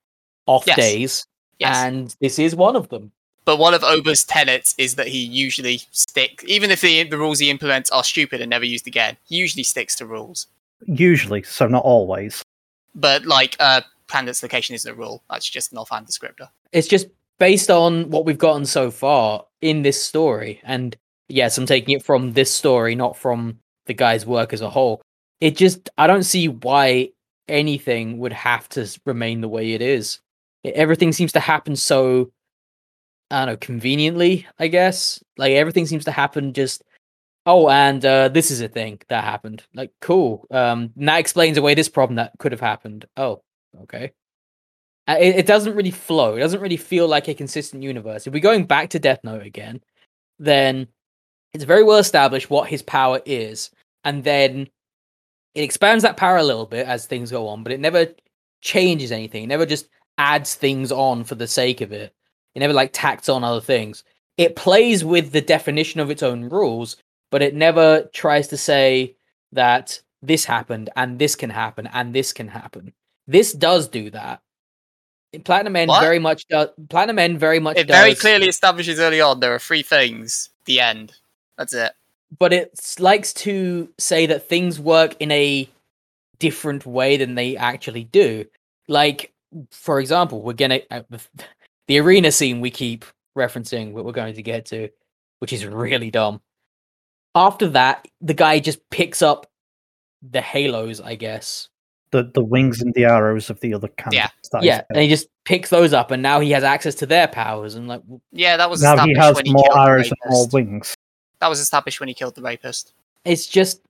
off Yes. days, yes. and this is one of them. But one of Ohba's tenets is that he usually stick, even if the the rules he implements are stupid and never used again, he usually sticks to rules. Usually, so not always. But like, uh, planet's location isn't a rule. That's just an offhand descriptor. It's just based on what we've gotten so far in this story, and yes, I'm taking it from this story, not from the guy's work as a whole. It just I don't see why anything would have to remain the way it is. E- Everything seems to happen so I don't know, conveniently, I guess. Like everything seems to happen just oh, and uh this is a thing that happened. Like cool. Um and that explains away this problem that could have happened. Oh, okay. Uh, It, it doesn't really flow. It doesn't really feel like a consistent universe. If we're going back to Death Note again, then it's very well established what his power is, and then it expands that power a little bit as things go on, but it never changes anything. It never just adds things on for the sake of it. It never like tacks on other things. It plays with the definition of its own rules, but it never tries to say that this happened and this can happen and this can happen. This does do that. Platinum End What? very much does. Platinum End very much It does. very clearly establishes early on there are three things. The end. That's it. but it likes to say that things work in a different way than they actually do. Like, for example, we're gonna uh, the, (laughs) the arena scene we keep referencing, what we're going to get to, which is really dumb. After that, the guy just picks up the halos, I guess. The the wings and the arrows of the other candidates. that is yeah, and he just picks those up, and now he has access to their powers. And like, Yeah, that was now he established has when more arrows and more wings. That was established when he killed the rapist. it's just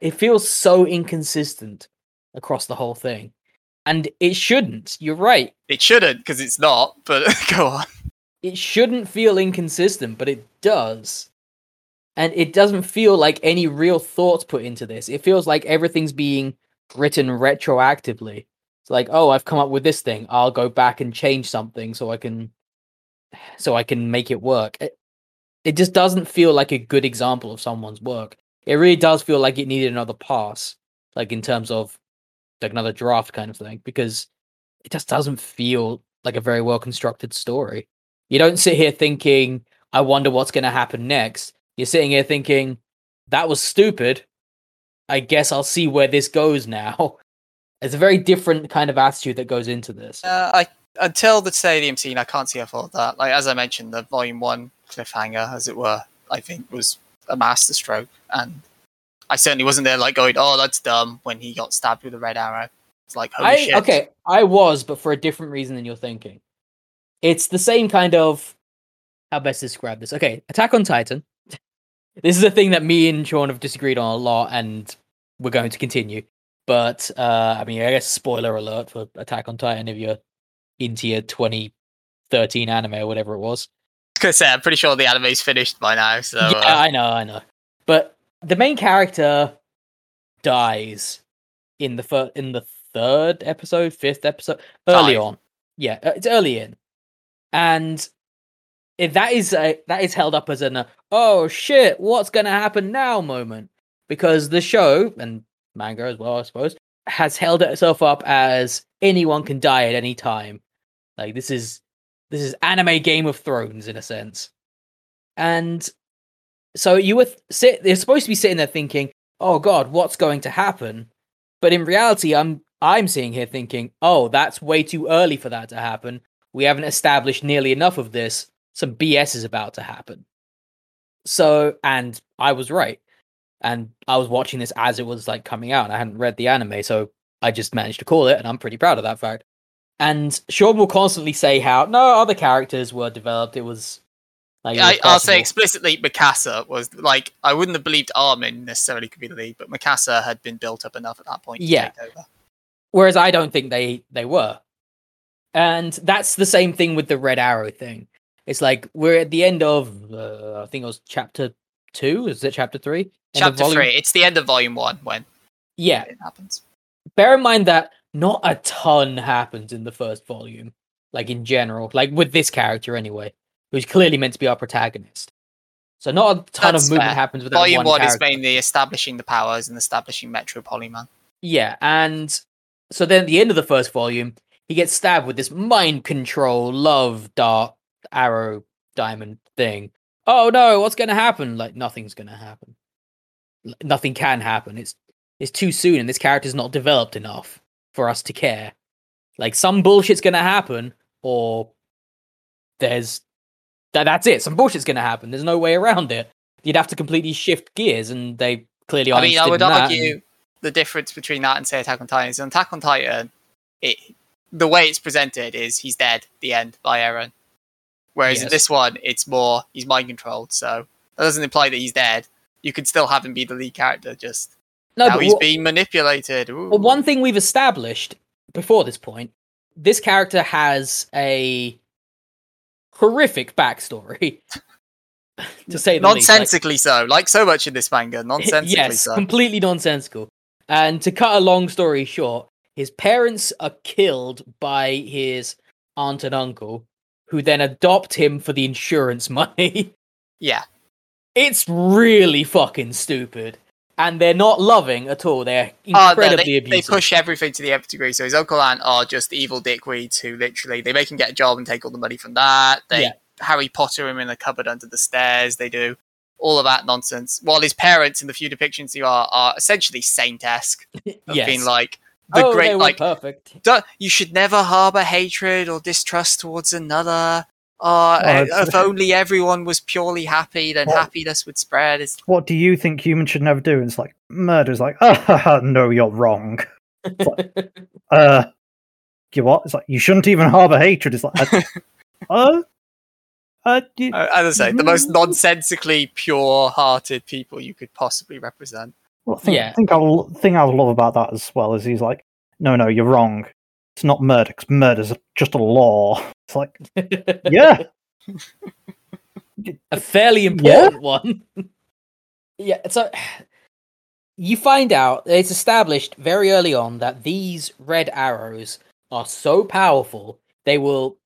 it feels so inconsistent across the whole thing. And it shouldn't. You're right. It shouldn't, because it's not. But (laughs) go on. it shouldn't feel inconsistent but it does. And it doesn't feel like any real thoughts put into this. It feels like everything's being written retroactively. It's like oh i've come up with this thing. I'll go back and change something so i can so i can make it work. it, it just doesn't feel like a good example of someone's work. It really does feel like it needed another pass like in terms of like another draft kind of thing because it just doesn't feel like a very well constructed story. You don't sit here thinking i wonder what's going to happen next. You're sitting here thinking that was stupid. I guess i'll see where this goes now. (laughs) It's a very different kind of attitude that goes into this. Uh, I until the stadium scene, I can't see a fault that. Like as I mentioned, the volume one cliffhanger, as it were, I think was a masterstroke, and I certainly wasn't there like going, "Oh, that's dumb" when he got stabbed with a red arrow. It's like, holy I shit. okay, I was, but for a different reason than you're thinking. It's the same kind of how best to describe this. Okay, Attack on Titan. (laughs) this is a thing that me and Sean have disagreed on a lot, and we're going to continue. But uh I mean, I guess spoiler alert for Attack on Titan if you're into your 2013 anime or whatever it was. Gonna say, I'm pretty sure the anime's finished by now. So yeah, uh, I know, I know. But the main character dies in the fir- in the third episode, fifth episode, early Five. on. Yeah, uh, it's early in, and if that is a, that is held up as an uh, oh shit, what's gonna happen now moment because the show and manga as well, I suppose, has held itself up as anyone can die at any time. Like this is This is anime Game of Thrones in a sense. And so you were th- sit they're supposed to be sitting there thinking, "Oh god, what's going to happen?" But in reality, I'm I'm sitting here thinking, "Oh, that's way too early for that to happen. We haven't established nearly enough of this. Some BS is about to happen." So, and I was right. And I was watching this as it was like coming out. I hadn't read the anime, so I just managed to call it, and I'm pretty proud of that fact. And Sean will constantly say how no other characters were developed. It was like it was I, I'll say explicitly, Mikasa was like I wouldn't have believed Armin necessarily could be the lead, but Mikasa had been built up enough at that point to Yeah. take over. whereas I don't think they they were. And that's the same thing with the Red Arrow thing. It's like we're at the end of uh, I think it was chapter two. Is it chapter three? End Chapter volume- three. It's the end of volume one when Yeah. it happens. Bear in mind that not a ton happens in the first volume, like in general, like with this character anyway, who's clearly meant to be our protagonist. So not a ton That's of movement fair. happens with Volume one, one is mainly establishing the powers and establishing Metropoliman. Yeah, and so then at the end of the first volume, he gets stabbed with this mind control, love, dart, arrow, diamond thing. Oh no, what's going to happen? Like nothing's going to happen. Nothing can happen. It's it's too soon, and this character's not developed enough for us to care. Like some bullshit's going to happen, or there's that. That's it. Some bullshit's going to happen. There's no way around it. You'd have to completely shift gears, and they clearly I mean, I would in that, and- argue the difference between that and say Attack on Titan is on Attack on Titan, it the way it's presented is he's dead. The end by Eren. Whereas in this one, it's more he's mind controlled. So that doesn't imply that he's dead. You could still have him be the lead character. Just no, now he's being manipulated. Ooh. Well, one thing we've established before this point, this character has a horrific backstory. (laughs) to say the least. Like, nonsensically so, like so much in this manga. (laughs) Nonsensically yes, so. completely nonsensical. And to cut a long story short, his parents are killed by his aunt and uncle, who then adopt him for the insurance (laughs) money. yeah, it's really fucking stupid. And they're not loving at all. They're Oh, no, incredibly abusive. they push everything to the nth degree. So his uncle and aunt are just evil dickweeds who literally they make him get a job and take all the money from that. They Yeah. Harry Potter him in a cupboard under the stairs. They do all of that nonsense. While his parents in the few depictions you are are essentially saint esque (laughs) of yes. being like the oh, they great like perfect. You should never harbor hatred or distrust towards another. Uh, Oh, if (laughs) only everyone was purely happy, then Well- happiness would spread. It's What do you think humans should never do? And it's like murder's like, oh (laughs) no, you're wrong. (laughs) Uh, you what? It's like you shouldn't even harbor hatred. It's like, uh, uh, uh, you- Uh, as I say, the most Mm. nonsensically pure-hearted people you could possibly represent. Well, think, Yeah. think I thing I love about that as well is he's like, no, no, you're wrong. It's not murder. 'cause murder's just a law. It's like, (laughs) yeah, a fairly important one. (laughs) yeah, so you find out it's established very early on that these red arrows are so powerful they will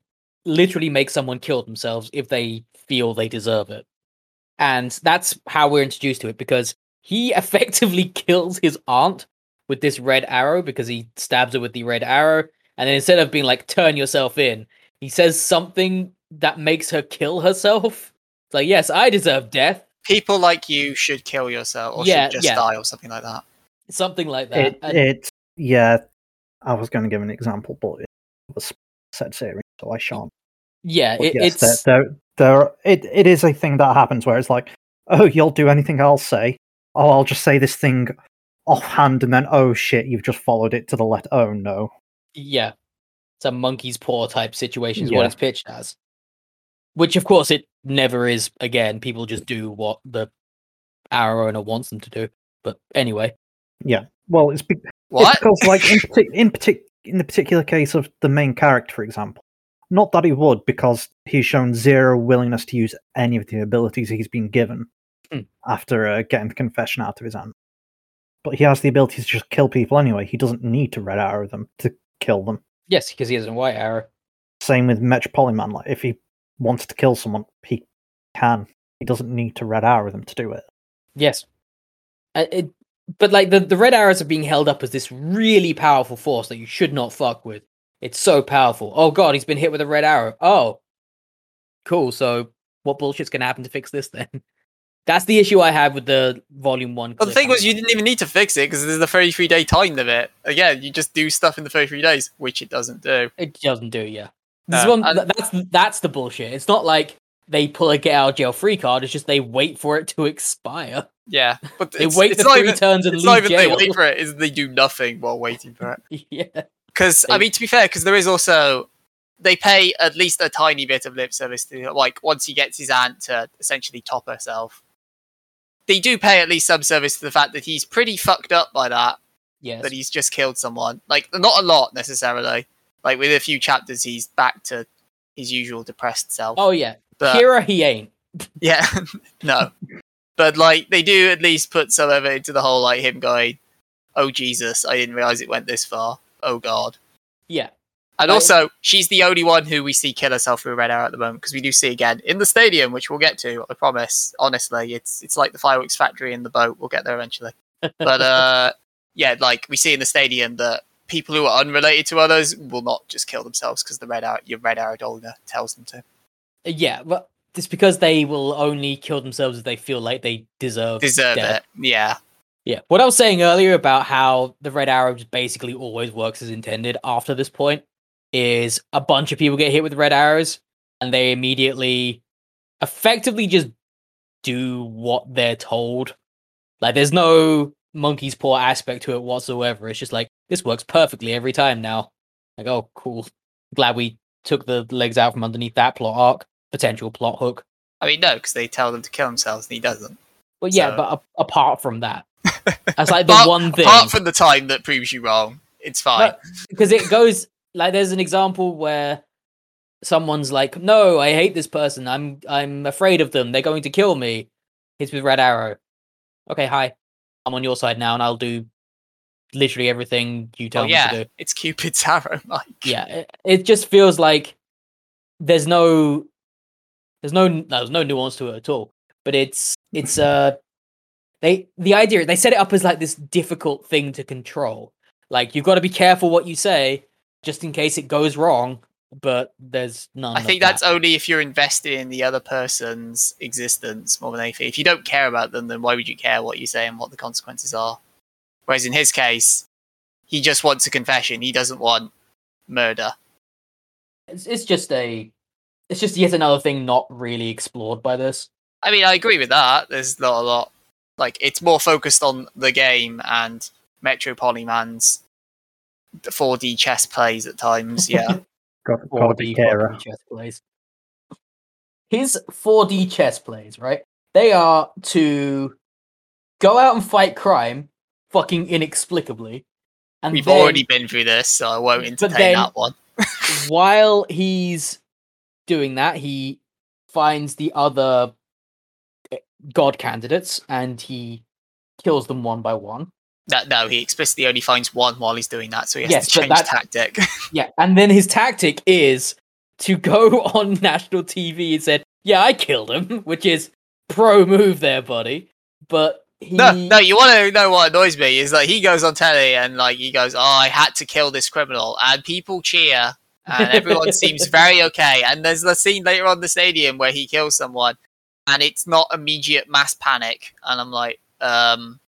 literally make someone kill themselves if they feel they deserve it. And that's how we're introduced to it because he (laughs) effectively kills his aunt with this red arrow because he stabs her with the red arrow. And then instead of being like, turn yourself in, he says something that makes her kill herself. It's like, yes, I deserve death. People like you should kill yourself, or Yeah, should just yeah. die, or something like that. Something like that. it, And- it's yeah. I was going to give an example, but it was set series, so I shan't. yeah, it, yes, it's there, there, there, it, it is a thing that happens where it's like, oh, you'll do anything I'll say. Oh, I'll just say this thing offhand, and then oh shit, you've just followed it to the letter. Oh no. Yeah, it's a monkey's paw type situation is Yeah. what it's pitched as. Which, of course, it never is. Again, people just do what the arrow owner wants them to do. But anyway, yeah. Well, it's, be- it's because, like, in, partic- in, partic- in the particular case of the main character, for example, not that he would, because he's shown zero willingness to use any of the abilities he's been given Hmm. after uh, getting the confession out of his hand. But he has the ability to just kill people anyway. He doesn't need to red arrow them to kill them. yes, because he has a white arrow. Same with Metropoliman. Like, if he wants to kill someone, he can. He doesn't need to red arrow them to do it. Yes. Uh, it, but like the, the red arrows are being held up as this really powerful force that you should not fuck with. It's so powerful. Oh god, he's been hit with a red arrow. Oh, cool. So what bullshit's gonna happen to fix this then? (laughs) That's the issue I have with the volume one. Well, the thing was, you didn't even need to fix it because there's the 33 day time limit. Again, you just do stuff in the 33 days, which it doesn't do. It doesn't do, yeah. This is one, and- that's that's the bullshit. It's not like they pull a get out of jail free card. It's just they wait for it to expire. Yeah, but They it's, wait it's the not three even, turns and it's not leave even they wait for it; is they do nothing while waiting for it. (laughs) yeah, Because I mean, to be fair, because there is also they pay at least a tiny bit of lip service to like once he gets his aunt to essentially top herself. They do pay at least some service to the fact that he's pretty fucked up by that. yes. that he's just killed someone. Like not a lot necessarily. Like with a few chapters, he's back to his usual depressed self. oh yeah, but Kira he ain't. (laughs) yeah, (laughs) no. But like they do at least put some of it into the whole like him going, "Oh Jesus, I didn't realize it went this far. Oh God." Yeah, And also, she's the only one who we see kill herself through Red Arrow at the moment because we do see again in the stadium, which we'll get to. I promise. Honestly, it's it's like the fireworks factory in the boat. We'll get there eventually. But (laughs) uh, yeah, like we see in the stadium that people who are unrelated to others will not just kill themselves because the Red Arrow, your Red Arrow Dolga tells them to. yeah, but it's because they will only kill themselves if they feel like they deserve Deserve death. it. Yeah. Yeah, what I was saying earlier about how the red arrow just basically always works as intended after this point is a bunch of people get hit with red arrows and they immediately effectively just do what they're told. Like there's no monkey's paw aspect to it whatsoever. It's just like this works perfectly every time now. Like, oh cool. Glad we took the legs out from underneath that plot arc, potential plot hook. I mean, no, because they tell them to kill themselves and he doesn't. But yeah, So- but a- apart from that, (laughs) that's like the Apart- one thing. Apart from the time that proves you wrong, it's fine. because it goes like there's an example where someone's like, "No, I hate this person. I'm I'm afraid of them. They're going to kill me." Hits with red arrow. Okay, hi. I'm on your side now, and I'll do literally everything you tell oh me yeah, to do. it's Cupid's arrow, (laughs) Mike. Yeah, it, it just feels like there's no there's no no, there's no nuance to it at all. But it's it's uh they the idea they set it up as like this difficult thing to control. Like you've got to be careful what you say just in case it goes wrong. But there's none. I think that. that's only if you're invested in the other person's existence more than anything. If you don't care about them, then why would you care what you say and what the consequences are? Whereas in his case, he just wants a confession. He doesn't want murder. it's, it's just a it's just yet another thing not really explored by this. I mean, I agree with that. There's not a lot. Like, it's more focused on the game and Metropoliman's 4D chess plays at times. Yeah. (laughs) Got, Or got to be the Kira. fucking chess plays. His 4D chess plays, right? They are to go out and fight crime, fucking inexplicably, and We've then, already been through this, so I won't entertain then- that one. (laughs) while he's doing that, he finds the other eh, god candidates and he kills them one by one. That, no, he explicitly only finds one while he's doing that, so he has Yes, to change that- tactic. (laughs) Yeah, and then his tactic is to go (laughs) on national TV and said, "Yeah, I killed him," (laughs) which is pro move there, buddy. But he, No, no, you want to know what annoys me is like he goes on telly and like he goes, "Oh, I had to kill this criminal," and people cheer and everyone seems very okay. And there's the scene later on in the stadium where he kills someone, and it's not immediate mass panic, and I'm like, um,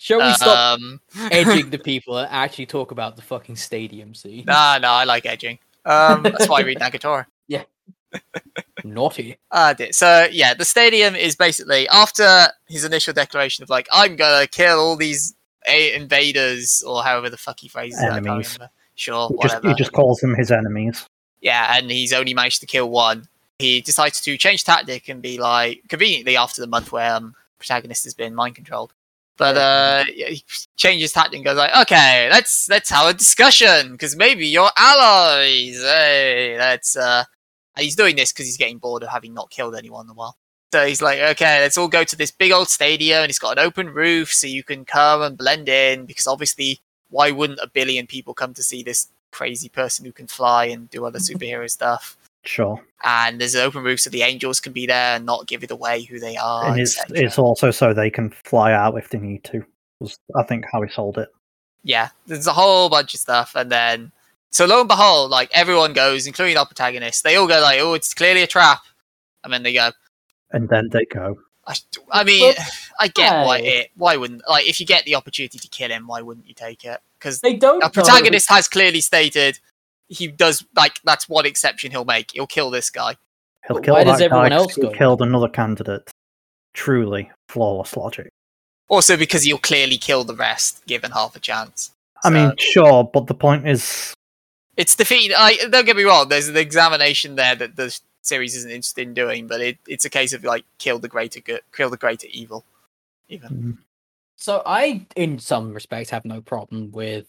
shall we stop um, (laughs) edging the people and actually talk about the fucking stadium scene? nah, no, I like edging. Um, that's why I read Nagatoro. (laughs) Yeah. Naughty. Uh, di- so yeah, the stadium is basically after his initial declaration of like, I'm gonna kill all these a- invaders or however the fuck he phrases it. I can't Enemies. remember. Sure, He just, whatever. he just calls them his enemies. Yeah, and he's only managed to kill one. He decides to change tactic and be like conveniently after the month where um protagonist has been mind controlled. But uh, yeah, he changes tactic and goes like, okay, let's let's have a discussion because maybe you're allies. Hey, let's. Uh, and he's doing this because he's getting bored of having not killed anyone in a while. So he's like, okay, let's all go to this big old stadium, and it's got an open roof, so you can come and blend in. Because obviously, why wouldn't a billion people come to see this crazy person who can fly and do other (laughs) superhero stuff? Sure. And there's an open roof, so the angels can be there and not give it away who they are. and it's, it's also so they can fly out if they need to. Was I think how he sold it. yeah, there's a whole bunch of stuff, and then so lo and behold, like everyone goes, including our protagonist. They all go like, "Oh, it's clearly a trap." and then they go. and then they go. I, I mean, But I get why why? it. Why wouldn't like if you get the opportunity to kill him, why wouldn't you take it? Because They don't. a know. protagonist has clearly stated he does like that's one exception he'll make. He'll kill this guy. He'll But kill why does that everyone guy 'cause else he go? killed another candidate. Truly flawless logic. Also because he'll clearly kill the rest given half a chance. I mean, sure, but the point is, It's defeat. I don't get me wrong. There's an examination there that the series isn't interested in doing, but it, it's a case of like kill the greater good, kill the greater evil. Even mm, So I, in some respects, have no problem with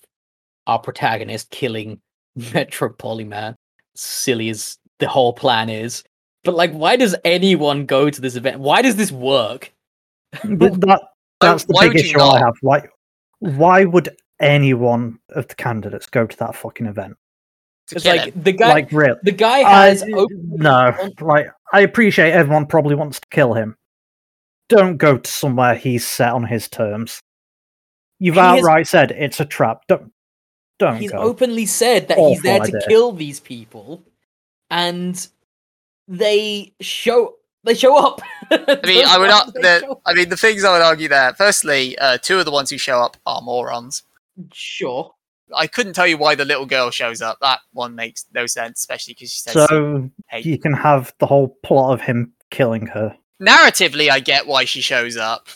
our protagonist killing (laughs) Metropoliman. Silly as the whole plan is, but like, why does anyone go to this event? Why does this work? Mm, but that that's the why big would you issue I have. Why, why would any one of the candidates go to that fucking event? It's kill like him. the guy. like, really? the guy I, has open- no, like I appreciate everyone probably wants to kill him. Don't go to somewhere he's set on his terms. You've He has- outright said it's a trap. Don't don't he's go. openly said that he's Awful there to kill these people, and they show they show up. (laughs) I mean, I would not. The, I mean, the things I would argue there. Firstly, uh, two of the ones who show up are morons. sure. I couldn't tell you why the little girl shows up. That one makes no sense, especially because she says So hate. you can have the whole plot of him killing her. narratively, I get why she shows up.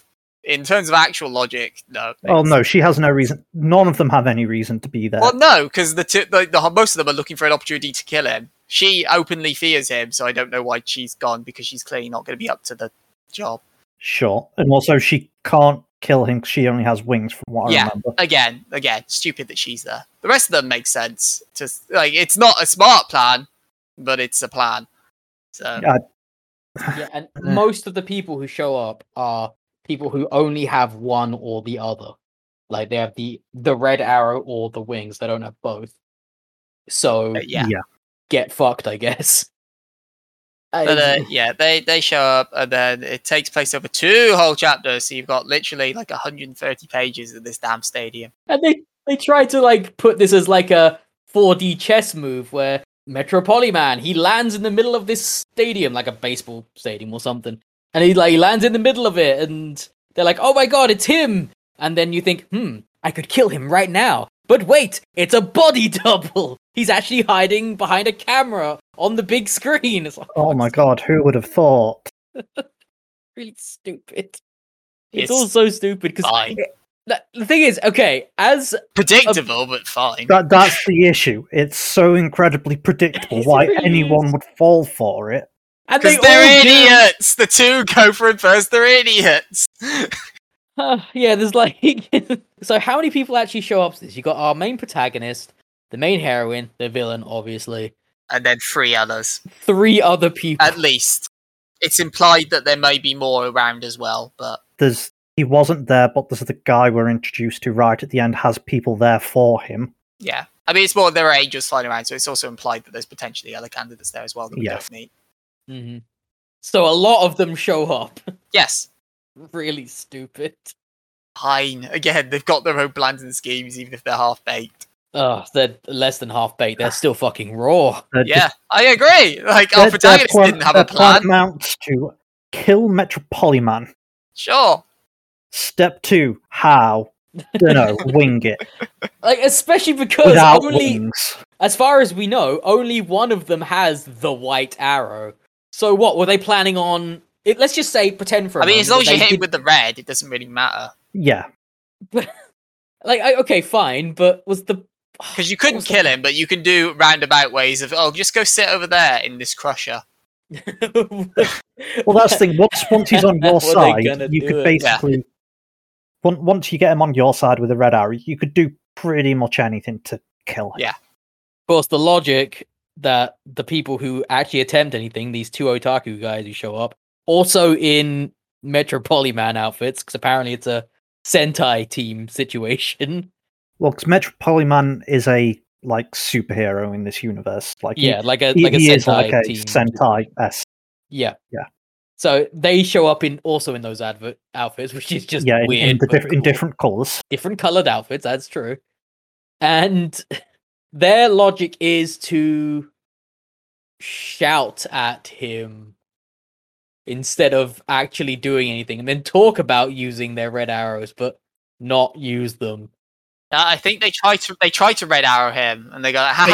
In terms of actual logic, no. Oh no, she has no reason. None of them have any reason to be there. Well, no, because the, two, the, the most of them are looking for an opportunity to kill him. She openly fears him, so I don't know why she's gone because she's clearly not going to be up to the job. Sure, and also she can't kill him 'cause she only has wings, from what Yeah. I remember. Again, again, stupid that she's there. The rest of them make sense. Just like it's not a smart plan, but it's a plan. So Yeah. Yeah, and most of the people who show up are people who only have one or the other. Like they have the the red arrow or the wings. They don't have both. So uh, yeah. get fucked, I guess. (laughs) But uh, yeah, they they show up and then it takes place over two whole chapters. So you've got literally like 130 pages of this damn stadium. and they they try to like put this as like a 4D chess move where Metropoliman he lands in the middle of this stadium like a baseball stadium or something, and he like he lands in the middle of it, and they're like, "Oh my god, it's him!" And then you think, "Hmm, I could kill him right now." But wait, it's a body (laughs) double. He's actually hiding behind a camera on the big screen. It's like, Oh my god, who would have thought? (laughs) really stupid. It's It's, all so stupid because the thing is, okay, as Predictable, but fine. That that's the issue. It's so incredibly predictable. (laughs) Why really anyone is. would fall for it? And they Because they're all do- idiots. The two go for it first. They're idiots. Uh, (laughs) yeah, there's like (laughs) so how many people actually show up to this? You got our main protagonist, the main heroine, the villain, obviously. and then three others, Three other people. at least. It's implied that there may be more around as well, but There's he wasn't there, but there's the guy we're introduced to right at the end has people there for him. yeah. I mean, it's more there are angels flying around, so it's also implied that there's potentially other candidates there as well that we Yeah. don't meet. Mhm. So a lot of them show up. (laughs) Yes, really stupid. fine. Again, they've got their own plans and schemes, even if they're half baked. Oh, they're less than half baked. They're still fucking raw. They're Yeah, just- I agree. Like, their- our their protagonist plan- didn't have a plan. amounts to kill Metropoliman. Sure. Step two, how? Dunno, (laughs) wing it Like especially because without only wings. as far as we know, only one of them has the white arrow. So what were they planning on? It, let's just say pretend for a I mean, as long as you hit they him with the red, it doesn't really matter. Yeah, did- (laughs) like I, okay, fine, but was the (sighs) Because you couldn't was the- kill him, but you can do roundabout ways of, oh, just go sit over there in this crusher. (laughs) Well, that's the thing. Once once he's on (laughs) your side, you could it? basically. Once once you get him on your side with a red arrow, you could do pretty much anything to kill him. Yeah. Of course, the logic that the people who actually attempt anything, these two otaku guys who show up, also in Metropoliman outfits, because apparently it's a Sentai team (laughs) situation. Well, because Metropoliman is a like superhero in this universe. Like he- Yeah, like a he, like a Sentai like a team. Sentai s. Yeah, Yeah. So they show up in also in those advert outfits, which is just Yeah, in, weird. in, the but diff- in different colors. different colored outfits. That's true. And (laughs) their logic is to shout at him instead of actually doing anything, and then talk about using their red arrows, but not use them. Uh, I think they tried to they tried to red arrow him, and they go, "Ha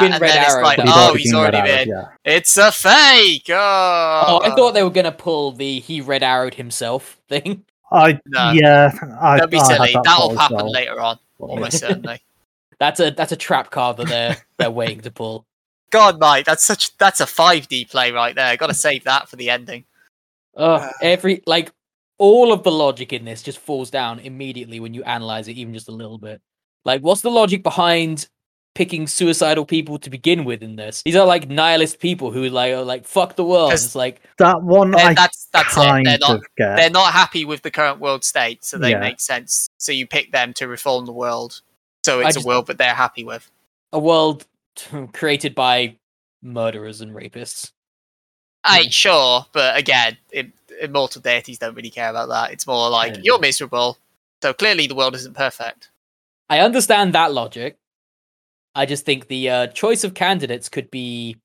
But been and red then it's like, though. "Oh, he's been already red arrowed, been. Yeah. It's a fake." Oh, Oh, I thought they were gonna pull the he red arrowed himself (laughs) thing. I No. yeah. I, Don't be I silly. that That'll happen well. later on, almost certainly. That's a that's a trap card that they're (laughs) they're waiting to pull. God, Mike, that's such that's a five D play right there. Got to save that for the ending. Ugh, uh. every like all of the logic in this just falls down immediately when you analyze it even just a little bit. Like, what's the logic behind picking suicidal people to begin with in this? These are like nihilist people who like are like fuck the world. It's like That one They're- I that's that's it. They're not they're not happy with the current world state, so they Yeah. make sense. So you pick them to reform the world, so it's just- a world that they're happy with. a world (laughs) created by murderers and rapists. I sure, but again, im immortal deities don't really care about that. It's more like Yeah. you're miserable, so clearly the world isn't perfect. I understand that logic. I just think the uh, choice of candidates could be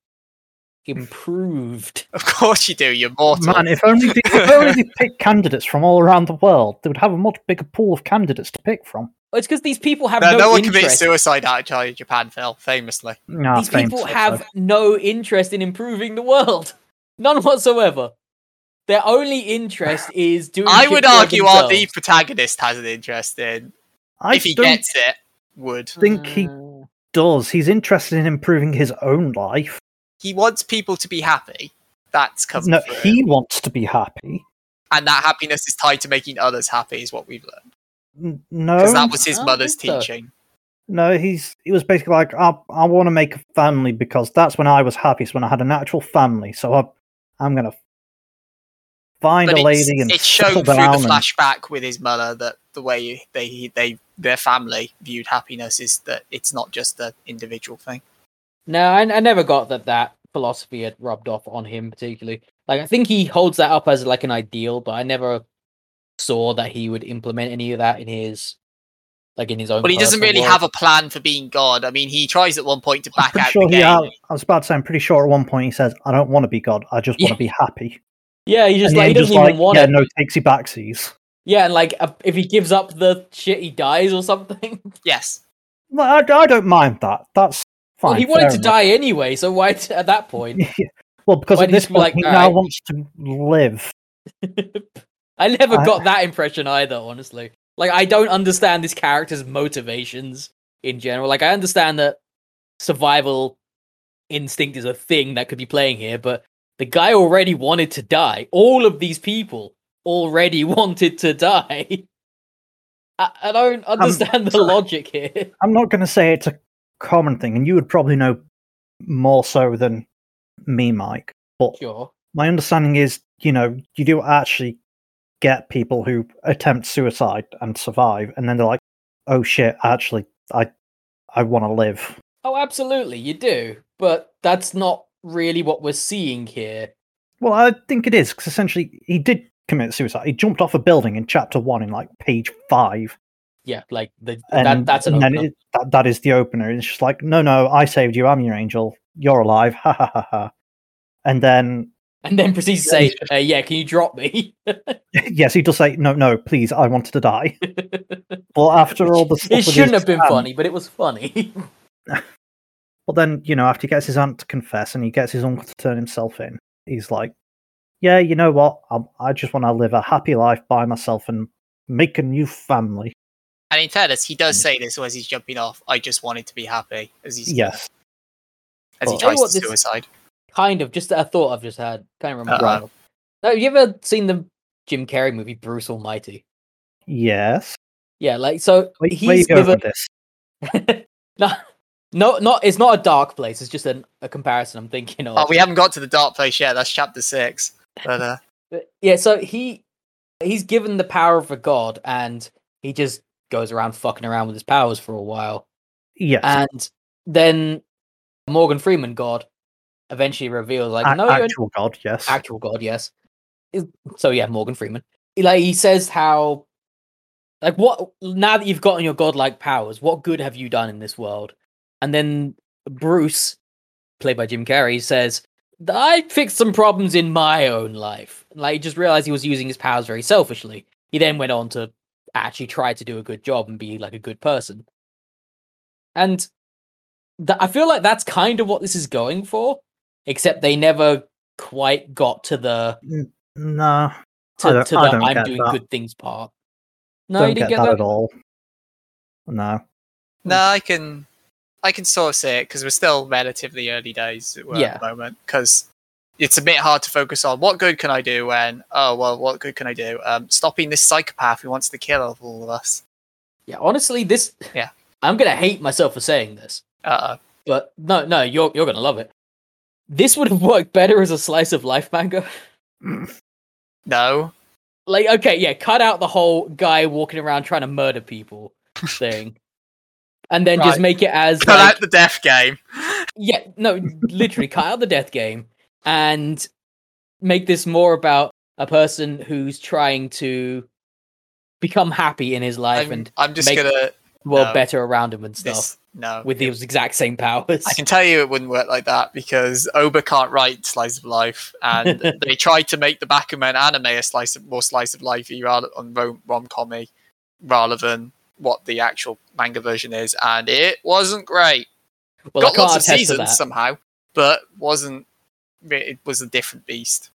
improved. (laughs) Of course you do. You're mortal. Man, if only (laughs) they, if only they picked candidates from all around the world, they would have a much bigger pool of candidates to pick from. Well, It's because these people have no, no, no one commits interest. suicide outside of Japan, Phil. Famously, No, these people have no interest in improving the world. (laughs) None whatsoever. Their only interest (laughs) is doing. I shit would for argue our the protagonist has an interest in. I if he gets it, would think he does. He's interested in improving his own life. he wants people to be happy? That's coming No, through. he wants to be happy. and that happiness is tied to making others happy, is what we've learned. N- No, Because that was his I mother's think so. teaching. no, he's he was basically like, I, I want to make a family because that's when I was happiest when I had an actual family. So I, I'm gonna find But a lady and it showed through down the and- flashback with his mother that the way they they their family viewed happiness is that it's not just the individual thing. No, I, I never got that that philosophy had rubbed off on him particularly. Like, I think he holds that up as like an ideal, but I never saw that he would implement any of that in his, like in his own. But he doesn't really world. have a plan for being God. I mean, he tries at one point to I'm back out sure the he. game. ha- I was about to say, I'm pretty sure at one point he says, "I don't want to be God. I just want Yeah. to be happy." Yeah, he just and like he then doesn't just even like, want yeah, it. no takesy backsies. Yeah, and like uh, if he gives up the shit, he dies or something. (laughs) Yes. Well, I, I don't mind that. That's fine. well, he wanted to enough. die anyway, so why t- at that point? (laughs) well, because Why at this he point like, he now "Alright." wants to live. (laughs) I never I- got that impression either, honestly. Like I don't understand this character's motivations in general. Like I understand that survival instinct is a thing that could be playing here, but the guy already wanted to die. All of these people already (laughs) wanted to die. I, I don't um, understand the sorry. logic here. (laughs) I'm not going to say it's a common thing, and you would probably know more so than me, Mike. But Sure. my understanding is, you know, you do actually get people who attempt suicide and survive, and then they're like, "Oh shit, actually, I, I want to live." Oh, absolutely, you do. But that's not really what we're seeing here. Well, I think it is because essentially he did commit suicide. He jumped off a building in chapter one in like page five, Yeah, like the and, that, that's an and then it, that, that is the opener. It's just like, no, no, I saved you. I'm your angel. You're alive. (laughs) Ha ha ha ha. And then, and then proceeds to say, uh, "Yeah, can you drop me?" (laughs) yes, he does say, no, no, please, I wanted to die. (laughs) But after all the stuff, it shouldn't his have been aunt- funny, but it was funny. (laughs) But then, you know, after he gets his aunt to confess and he gets his uncle to turn himself in, he's like, yeah, you know what? I, I just want to live a happy life by myself and make a new family. And in fairness, he does say this as he's jumping off. I just wanted to be happy as he's Yes. as he tries you what, to this- suicide. Kind of, just a thought I've just had. Can't remember. Uh-oh. Now, have you ever seen the Jim Carrey movie Bruce Almighty? Yes. Yeah, like so Where, he's where you go given with this? (laughs) no, no, not it's not a dark place. It's just an, a comparison I'm thinking of. Oh, we haven't got to the dark place yet. That's chapter six. But uh, (laughs) But, yeah, so he he's given the power of a god, and he just goes around fucking around with his powers for a while, Yeah. and then Morgan Freeman God eventually reveals like, A- no, you're actual God, yes. actual god yes so yeah morgan freeman like he says how like what now that you've gotten your godlike powers what good have you done in this world and then bruce played by jim carrey says I fixed some problems in my own life. Like, he just realized he was using his powers very selfishly. He then went on to actually try to do a good job and be like a good person. And th- I feel like that's kind of what this is going for, except they never quite got to the No, I to, don't- to I the don't I'm doing that. good things part. No, you don't didn't get, get that, that. at all. No. No, I can, I can sort of see it because we're still relatively early days at Yeah. the moment. Because it's a bit hard to focus on what good can I do when oh well, what good can I do? Um, stopping this psychopath who wants to kill all of us. Yeah, honestly, this. Yeah. I'm gonna hate myself for saying this, Uh, but no, no, you're you're gonna love it. This would (laughs) have worked better as a slice of life manga. no, Like, okay, yeah, cut out the whole guy walking around trying to murder people (laughs) thing, and then just make it as cut like, out the death game. yeah, no, literally cut out the death game and make this more about a person who's trying to become happy in his life I'm, and I'm just make gonna world no. better around him and stuff this. No, with those exact same powers. I can tell you it wouldn't work like that because Ohba can't write slice of life, and (laughs) they tried to make the Bakuman anime a slice of more slice of lifey rather on rom rom commy rather than what the actual manga version is, and it wasn't great. well, I Got can't lots of seasons somehow, but wasn't. It was a different beast.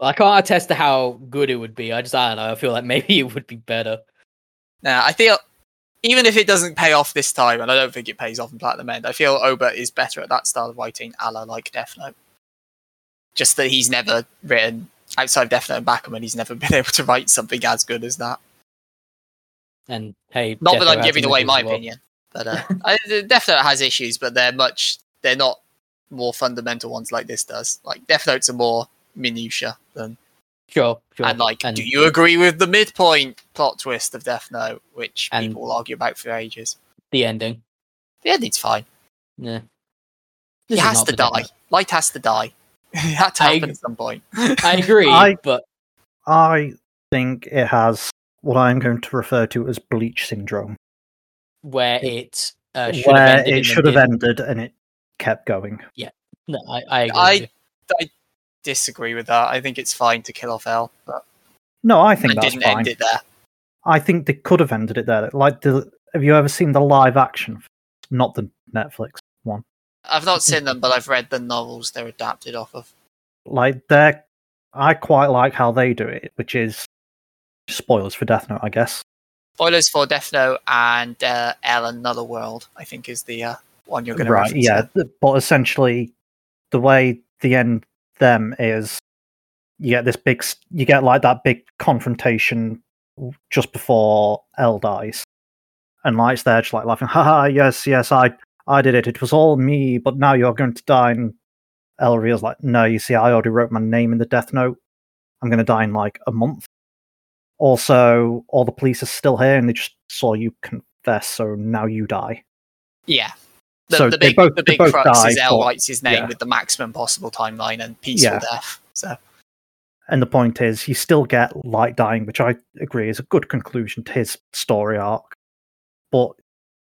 Well, I can't attest to how good it would be. I just I don't know. I feel like maybe it would be better. Now I feel. Even if it doesn't pay off this time, and I don't think it pays off in Platinum End, I feel Ohba is better at that style of writing, a la like Death Note. Just that he's never written outside of Death Note and Bakuman, he's never (laughs) been able to write something as good as that. And hey, Not Death that Note I'm giving away my opinion, but uh, (laughs) I, Death Note has issues, but they're much they're not more fundamental ones like this does. Like Death Note's are more minutia than Sure, sure. and like, and do you agree with the midpoint plot twist of Death Note, which And- people will argue about for ages? the ending? The ending's fine. Yeah. He This is has to die. Note. Light has to die. (laughs) it had to happen ag- at some point. (laughs) I agree, I- but I think it has what I'm going to refer to as bleach syndrome, where it uh, should have where ended it and should have ended and it kept going. Yeah, no, I, I agree. I- with you. I disagree with that. I think it's fine to kill off L, but No, I think and that's didn't fine. end it there. I think they could have ended it there. Like, the, have you ever seen the live action? Not the Netflix one. I've not seen them, but I've read the novels they're adapted off of. Like, they're. I quite like how they do it, which is spoilers for Death Note, I guess. Spoilers for Death Note and uh, L Another World, I think, is the uh, one you're going to right? Yeah, but essentially, the way the end them is, you get this big. You get like that big confrontation just before L dies, and Light's there just like laughing. Haha! Yes, yes, I, I did it. It was all me. But now you're going to die. And L reveals like, no, you see, I already wrote my name in the Death Note. I'm going to die in like a month. Also, all the police are still here, and they just saw you confess, so now you die. Yeah. The, So the big, both- the big crux is L writes his name yeah. with the maximum possible timeline and peaceful Yeah. death. So And the point is, you still get Light dying, which I agree is a good conclusion to his story arc. But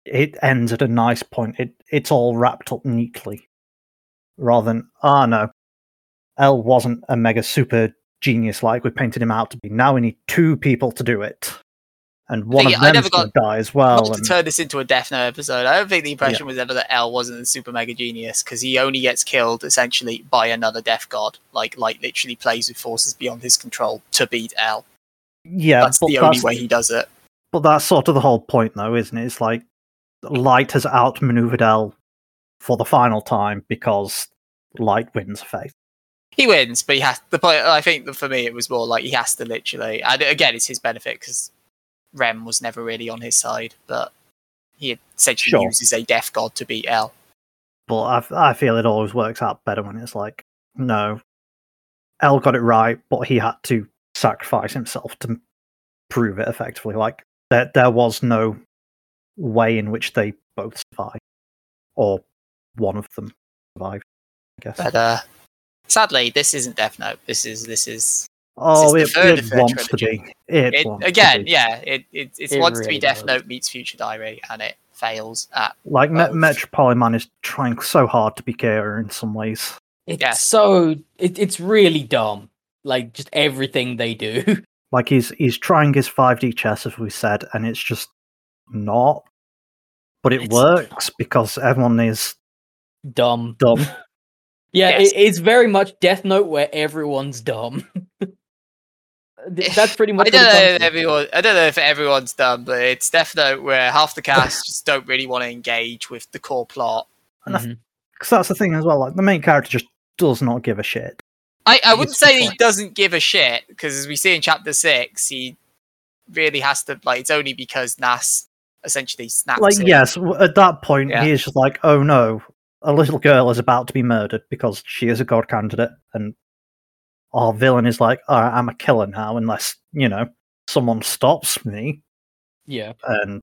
it ends at a nice point. It it's all wrapped up neatly, rather than ah no, L wasn't a mega super genius like we painted him out to be. Now we need two people to do it, and one of I them never got- to die as well. And, to turn this into a Death Note episode, I don't think the impression was ever that L wasn't a super mega genius because he only gets killed essentially by another death god. Like, like literally plays with forces beyond his control to beat L. yeah, That's the only that's, way he does it. but that's sort of the whole point, though, isn't it? It's like Light has outmaneuvered L for the final time because Light wins effect. He wins, but he has the point. I think that for me, it was more like he has to literally. And again, it's his benefit because Rem was never really on his side, but he essentially Sure. uses a death god to beat L. But I, I feel it always works out better when it's like, no, L got it right, but he had to sacrifice himself to prove it effectively. Like there, there was no way in which they both survived, or one of them survived. I guess. But uh, sadly, this isn't Death Note. This is this is oh, this it, is the it of their wants to trilogy. be. It, it, wants to again. be. Yeah, it it, it It wants to be Death does. Note meets Future Diary, and it fails at. Like Me- both. Metropoliman is trying so hard to be Kira in some ways. It's Yes. so it, it's really dumb. Like just everything they do. (laughs) Like he's he's trying his 5D chess, as we said, and it's just not. But it It's works because everyone is dumb. dumb. (laughs) Yeah, Yes. it, it's very much Death Note where everyone's dumb. (laughs) Th- That's pretty much I don't know if everyone. I don't know if everyone's done, but it's definitely where half the (laughs) cast just don't really want to engage with the core plot. And I-. Because mm-hmm. that's the thing as well. Like the main character just does not give a shit. I, I wouldn't say he doesn't give a shit because as we see in chapter six, he really has to like. It's only because Nasse essentially snaps. Like him. yes, at that point Yeah. he is just like, oh no, a little girl is about to be murdered because she is a god candidate, and our villain is like, all right, I'm a killer now unless you know someone stops me. Yeah. And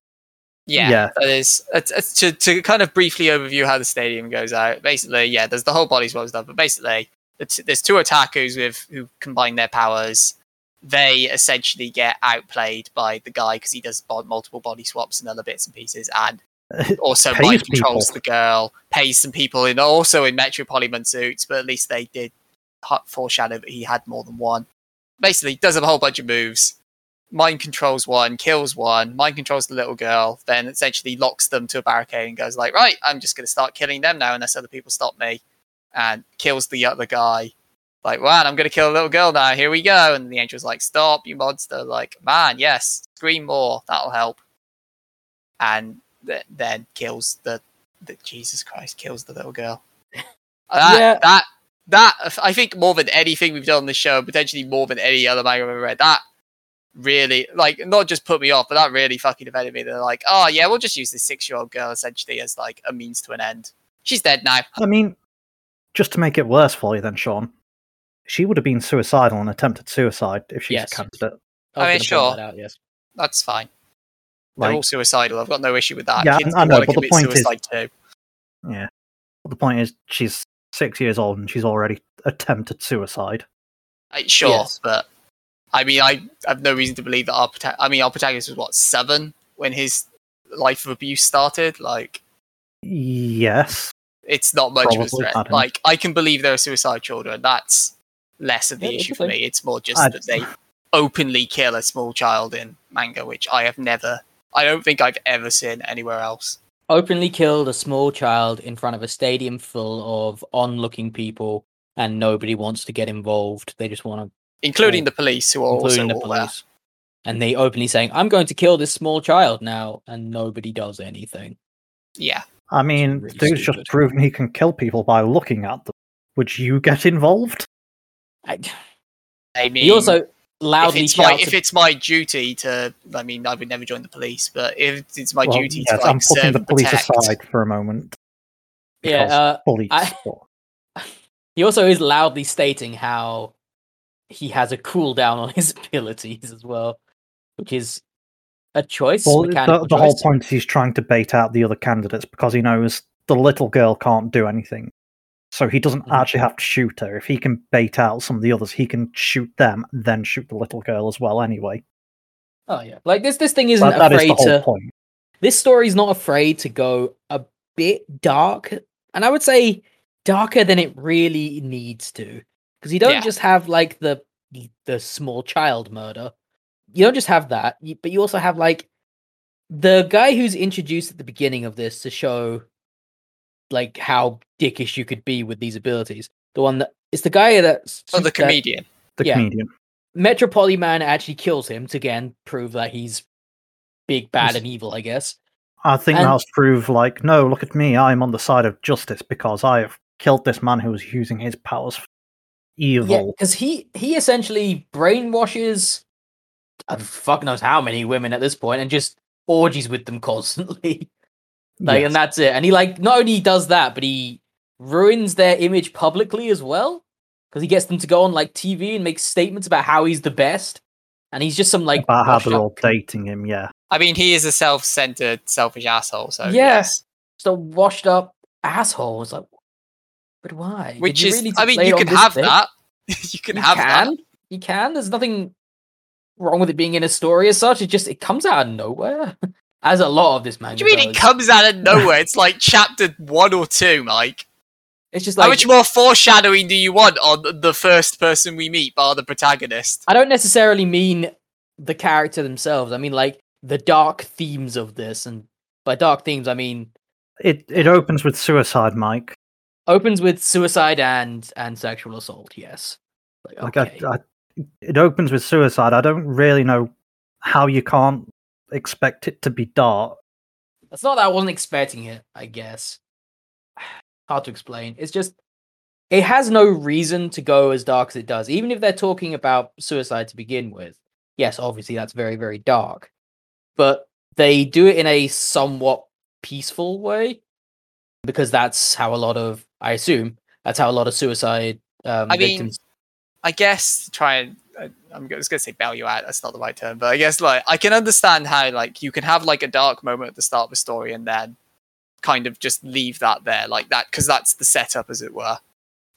Yeah, Yeah. that is it's, it's to to kind of briefly overview how the stadium goes out. Basically, yeah, there's the whole body swap stuff, but basically, it's, there's two otakus with who combine their powers. They essentially get outplayed by the guy because he does bo- multiple body swaps and other bits and pieces, and (laughs) also Pays mind controls people. the girl, pays some people in also in Metropoliman suits, but at least they did h- foreshadow that he had more than one. Basically, does a whole bunch of moves mind controls one, kills one, mind controls the little girl, then essentially locks them to a barricade and goes like, right, I'm just going to start killing them now unless other people stop me, and kills the other guy. Like, man, I'm going to kill a little girl now. Here we go. And the angel's like, stop, you monster. Like, man, yes, scream more. That'll help. And th- then kills the, the Jesus Christ, kills the little girl. That, (laughs) Yeah. that that I think more than anything we've done on the show, potentially more than any other manga I've ever read, that really like not just put me off, but that really fucking offended me. They're like, oh yeah, we'll just use this six year old girl essentially as like a means to an end. She's dead now. I mean, just to make it worse for you, then Sean, she would have been suicidal and attempted suicide if she's Yes. a candidate. I, I mean, sure. that out, yes. That's fine. They're all suicidal. I've got no issue with that. Yeah, Kids I can know, wanna but the commit point is- suicide too. yeah. But the point is, she's six years old and she's already attempted suicide. Uh, sure, Yes. but I mean, I have no reason to believe that our prota- I mean, our protagonist was what seven when his life of abuse started. Like, Yes. it's not much of a threat. I don't. Like, I can believe there are suicide children. That's less of the Yeah, issue for me. It's more just I- that they openly kill a small child in manga, which I have never. I don't think I've ever seen anywhere else. Openly killed a small child in front of a stadium full of onlooking people, and nobody wants to get involved. They just want to, Including the police, who are also the all there. And they openly saying, "I'm going to kill this small child now," and nobody does anything. Yeah, I mean, really dude's stupid. just proven he can kill people by looking at them. Would you get involved? I, I mean, he also if loudly it's my shouts. if it's my duty to, I mean, I would never join the police, but if it's my Well, duty yes, to like I'm putting serve the police protect, aside for a moment. yeah, uh, police. I- (laughs) he also is loudly stating how he has a cooldown on his (laughs) abilities as well, which is a choice. well, the, mechanical the whole point is he's trying to bait out the other candidates because he knows the little girl can't do anything. So he doesn't actually have to shoot her. If he can bait out some of the others, he can shoot them, then shoot the little girl as well. Anyway, Oh yeah, like this. This thing isn't That- that is afraid the whole to. point. This story's not afraid to go a bit dark, and I would say darker than it really needs to, because you don't Yeah. just have like the the small child murder. You don't just have that, but you also have like the guy who's introduced at the beginning of this to show like how dickish you could be with these abilities. The one that it's the guy that oh, the that- comedian. The Yeah. comedian. Metropoliman actually kills him to again prove that he's big, bad, Yes. and evil. I guess. I think And- that's prove like, no, look at me. I'm on the side of justice because I have killed this man who was using his powers for Yeah, evil. because he he essentially brainwashes, uh, fuck knows how many women at this point, and just orgies with them constantly. (laughs) like, Yes. and that's it. And he like not only does that, but he ruins their image publicly as well, because he gets them to go on like TV and make statements about how he's the best, and he's just some like about how they're all dating him. Yeah, I mean, he is a self-centered, selfish asshole. So yes. just a washed up asshole. It's like, but why? Which is, really I mean, you can have thick? that. (laughs) you can You have can. that. You can. There's nothing wrong with it being in a story as such. It just it comes out of nowhere. (laughs) As a lot of this manga. What do you mean it comes out of (laughs) nowhere? It's like chapter one or two, Mike. It's just like How much more foreshadowing do you want on the first person we meet, bar the protagonist? I don't necessarily mean the character themselves. I mean like the dark themes of this, and by dark themes I mean It it opens with suicide, Mike. opens with suicide and and sexual assault. Yes, like, Like okay. I, I, it opens with suicide. I don't really know how you can't expect it to be dark. That's not that I wasn't expecting it. I guess (sighs) hard to explain. It's just it has no reason to go as dark as it does, even if they're talking about suicide to begin with. Yes, obviously that's very very dark, but they do it in a somewhat peaceful way because that's how a lot of I assume that's how a lot of suicide um, I mean, victims. I guess try and uh, I- I'm just gonna say bail you out. That's not the right term, but I guess like I can understand how like you can have like a dark moment at the start of a story and then kind of just leave that there like that because that's the setup, as it were.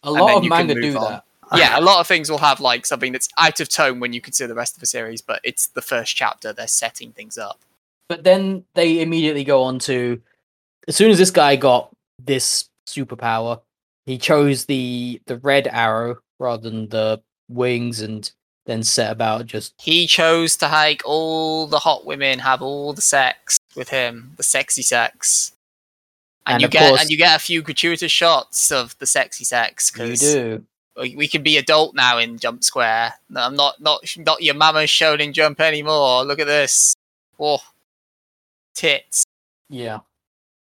A lot of manga do on. that. (laughs) Yeah, a lot of things will have like something that's out of tone when you consider the rest of the series, but it's the first chapter. They're setting things up. But then they immediately go on to as soon as this guy got this superpower, he chose the the red arrow rather than the wings and then set about just He chose to make all the hot women have all the sex with him, the sexy sex. And, And you get course- and you get a few gratuitous shots of the sexy sex you do. we can be adult now in Jump Square. I'm not not not your mama's shown Jump anymore. Look at this. Oh, tits. Yeah.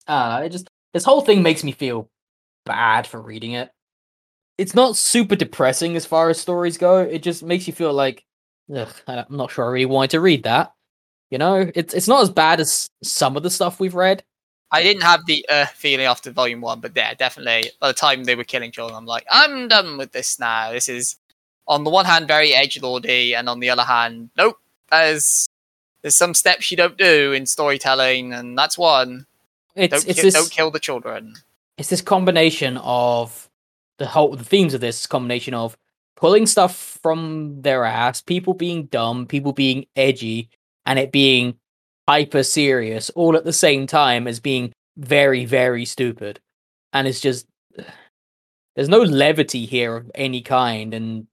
Uh it just this whole thing makes me feel bad for reading it. It's not super depressing as far as stories go. It just makes you feel like ugh, I'm not sure I really wanted to read that. You know, it's it's not as bad as some of the stuff we've read. I didn't have the uh, feeling after Volume One, but yeah, definitely. By the time they were killing children, I'm like, I'm done with this now. This is, on the one hand, very edge lordy, and on the other hand, nope. There's there's some steps you don't do in storytelling, and that's one. It's Don't, it's ki- this don't kill the children. it's this combination of the whole the themes of this combination of pulling stuff from their ass, people being dumb, people being edgy, and it being hyper serious all at the same time as being very very stupid. And it's just (sighs) there's no levity here of any kind and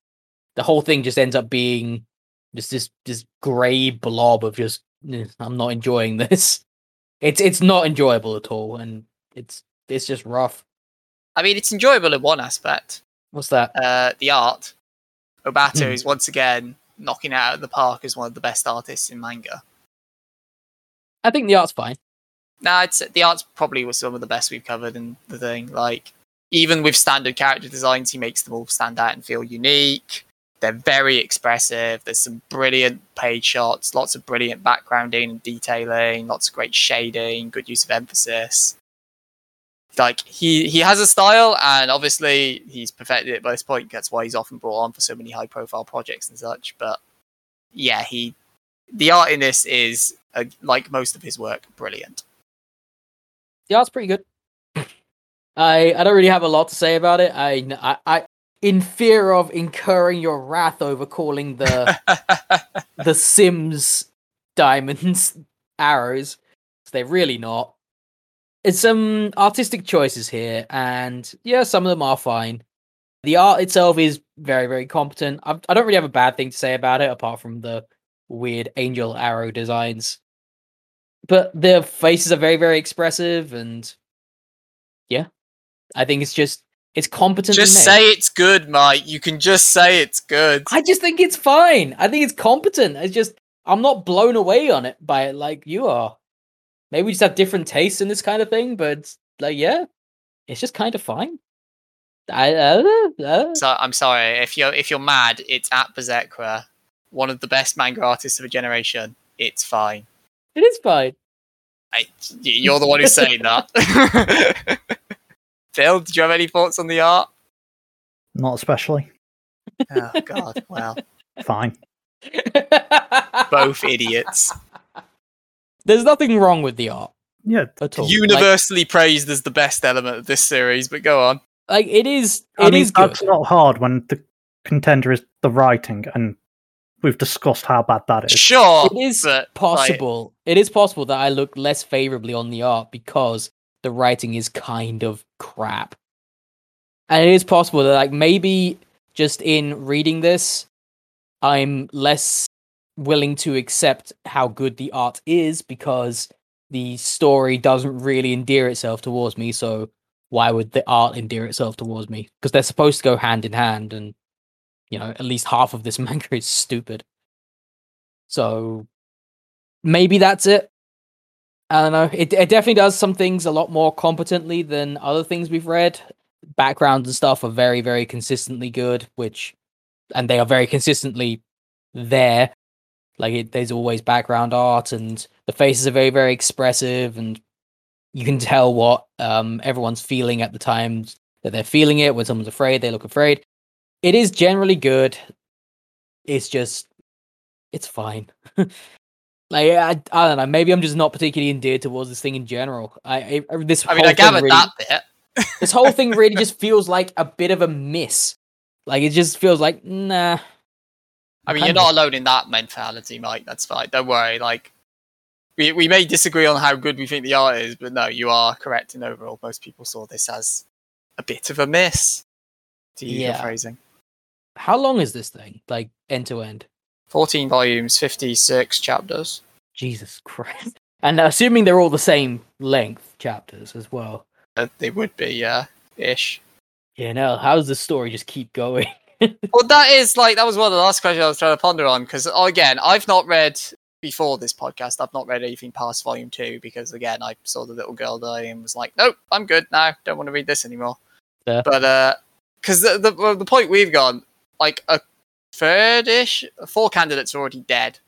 the whole thing just ends up being just this this gray blob of just "Eh, I'm not enjoying (laughs) this. It's it's not enjoyable at all and it's it's just rough. I mean, it's enjoyable in one aspect. What's that? Uh, the art. Obata Hmm. is once again knocking it out of the park as one of the best artists in manga. I think the art's fine. Nah, it's the art's probably was some of the best we've covered in the thing. Like even with standard character designs, he makes them all stand out and feel unique. They're very expressive. There's some brilliant page shots, lots of brilliant backgrounding and detailing, lots of great shading, good use of emphasis. Like he he has a style, and obviously he's perfected it by this point. That's why he's often brought on for so many high profile projects and such. But yeah, he the art in this is uh, like most of his work, brilliant. The art's pretty good. (laughs) I I don't really have a lot to say about it. I I, I in fear of incurring your wrath over calling the (laughs) the Sims diamonds (laughs) arrows. They're really not. It's some artistic choices here, and yeah, some of them are fine. The art itself is very, very competent. I, I don't really have a bad thing to say about it, apart from the weird angel arrow designs. But the faces are very, very expressive, and yeah, I think it's just it's competent. just say it's good, Mike. You can just say it's good. I just think it's fine. I think it's competent. It's just I'm not blown away on it by it like you are. Maybe we just have different tastes in this kind of thing, but like yeah, it's just kind of fine. I uh, uh, So I'm sorry if you're if you're mad. It's at Berserkra, one of the best manga artists of a generation. It's fine. it is fine. I, y- you're the one who's saying that. (laughs) (laughs) Phil, did you have any thoughts on the art? Not especially. Oh God, well, Fine. (laughs) both idiots. There's nothing wrong with the art Yeah, at all. Like- Universally praised as the best element of this series, but go on. like, it is. I It mean is good. that's not hard when the contender is the writing, and we've discussed how bad that is. Sure, it is but, like, possible. it is possible that I look less favorably on the art because the writing is kind of crap. and it is possible that like maybe just in reading this, I'm less willing to accept how good the art is because the story doesn't really endear itself towards me. So why would the art endear itself towards me? Because they're supposed to go hand in hand, and you know, at least half of this (laughs) manga is stupid. So maybe that's it. I don't know. It it definitely does some things a lot more competently than other things we've read. Backgrounds and stuff are very, very consistently good, which and they are very consistently there. Like it, there's always background art, and the faces are very, very expressive, and you can tell what um, everyone's feeling at the time that they're feeling it. When someone's afraid, they look afraid. It is generally good. It's just, it's fine. (laughs) like I, I don't know. Maybe I'm just not particularly endeared towards this thing in general. I, I this. I mean, I gathered really- that bit. this whole thing really (laughs) just feels like a bit of a miss. Like it just feels like nah. I mean, you're not alone in that mentality, Mike. That's fine. Don't worry. Like, we we may disagree on how good we think the art is, but no, you are correct in overall. Most people saw this as a bit of a miss. To use your phrasing. How long is this thing? Like end to end? 14 volumes, 56 chapters. Jesus Christ! And assuming they're all the same length chapters as well. Uh, they would be, yeah, ish. Yeah, no. How does the story just keep going? (laughs) Well, that is like that was one of the last questions I was trying to ponder on because again, I've not read before this podcast. I've not read anything past volume two because again, I saw the little girl die and was like, nope, I'm good now. Don't want to read this anymore. Fair. But uh, because the, the well, the point we've gone, like a third-ish, four candidates are already dead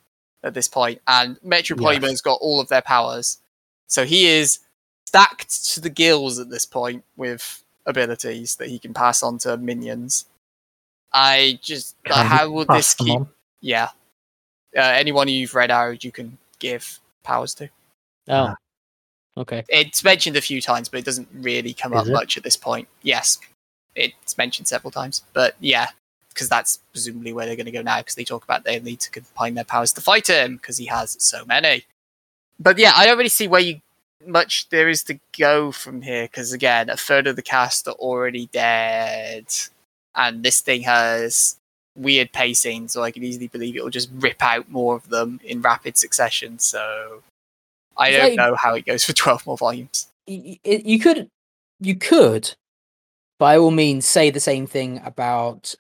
at this point, and Metro Metropoliman's got all of their powers, so he is stacked to the gills at this point with abilities that he can pass on to minions. I just Can how will this keep? on? Yeah, uh, anyone you've read out, you can give powers to. oh, okay. It's mentioned a few times, but it doesn't really come Is up it? much at this point. Yes, it's mentioned several times, but yeah, because that's presumably where they're going to go now. Because they talk about they need to combine their powers to fight him because he has so many. But yeah, I don't really see where you much there is to go from here. Because again, a third of the cast are already dead, and this thing has weird pacing, so I can easily believe it will just rip out more of them in rapid succession. So I don't like- know how it goes for (laughs) twelve more volumes. you could you could by all means say the same thing about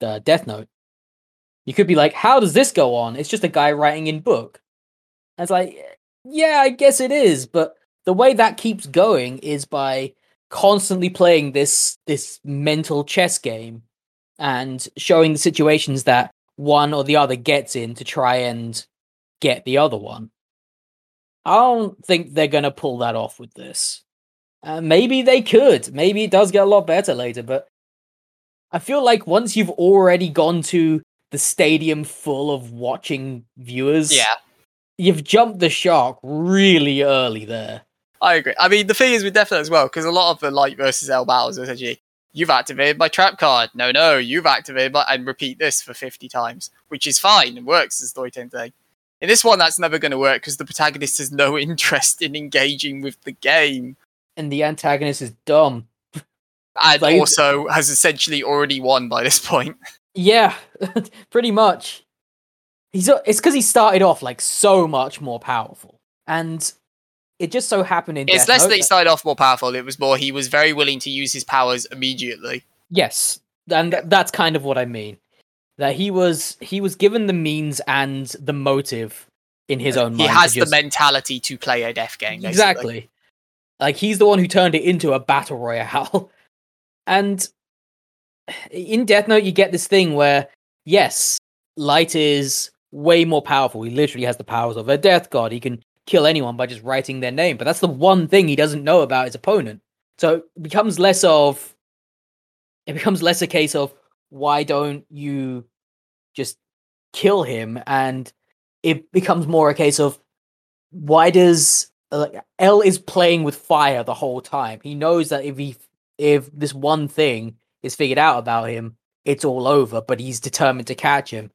the death note you could be like how does this go on it's just a guy writing in book and it's like yeah i guess it is but the way that keeps going is by constantly playing this this mental chess game and showing the situations that one or the other gets in to try and get the other one I don't think they're gonna pull that off with this. Uh, maybe they could. Maybe it does get a lot better later, but I feel like once you've already gone to the stadium full of watching viewers, Yeah, you've jumped the shark really early there. I agree. I mean, the thing is with Death Note as well, because a lot of the Light versus L battles are essentially you've activated my trap card. No, no, you've activated my and repeat this for fifty times, which is fine and works as storytelling thing. In this one, that's never going to work because the protagonist has no (laughs) interest in engaging with the game, And the antagonist is dumb. and Like- also has essentially already won by this point. (laughs) Yeah, (laughs) pretty much. He's it's because he started off like so much more powerful, and it just so happened in It's Death less Note that he started off more powerful; it was more he was very willing to use his powers immediately. Yes, and th- that's kind of what I mean. That he was he was given the means and the motive in his own He mind. has to the mentality to play a death game. basically. exactly. Like he's the one who turned it into a battle royale. (laughs) And in Death Note, you get this thing where yes, Light is way more powerful. He literally has the powers of a death god. He can kill anyone by just writing their name. But that's the one thing he doesn't know about his opponent. So it becomes less of it becomes less a case of why don't you just kill him and it becomes more a case of why does like L is playing with fire the whole time. He knows that if he if this one thing is figured out about him, it's all over, but he's determined to catch him.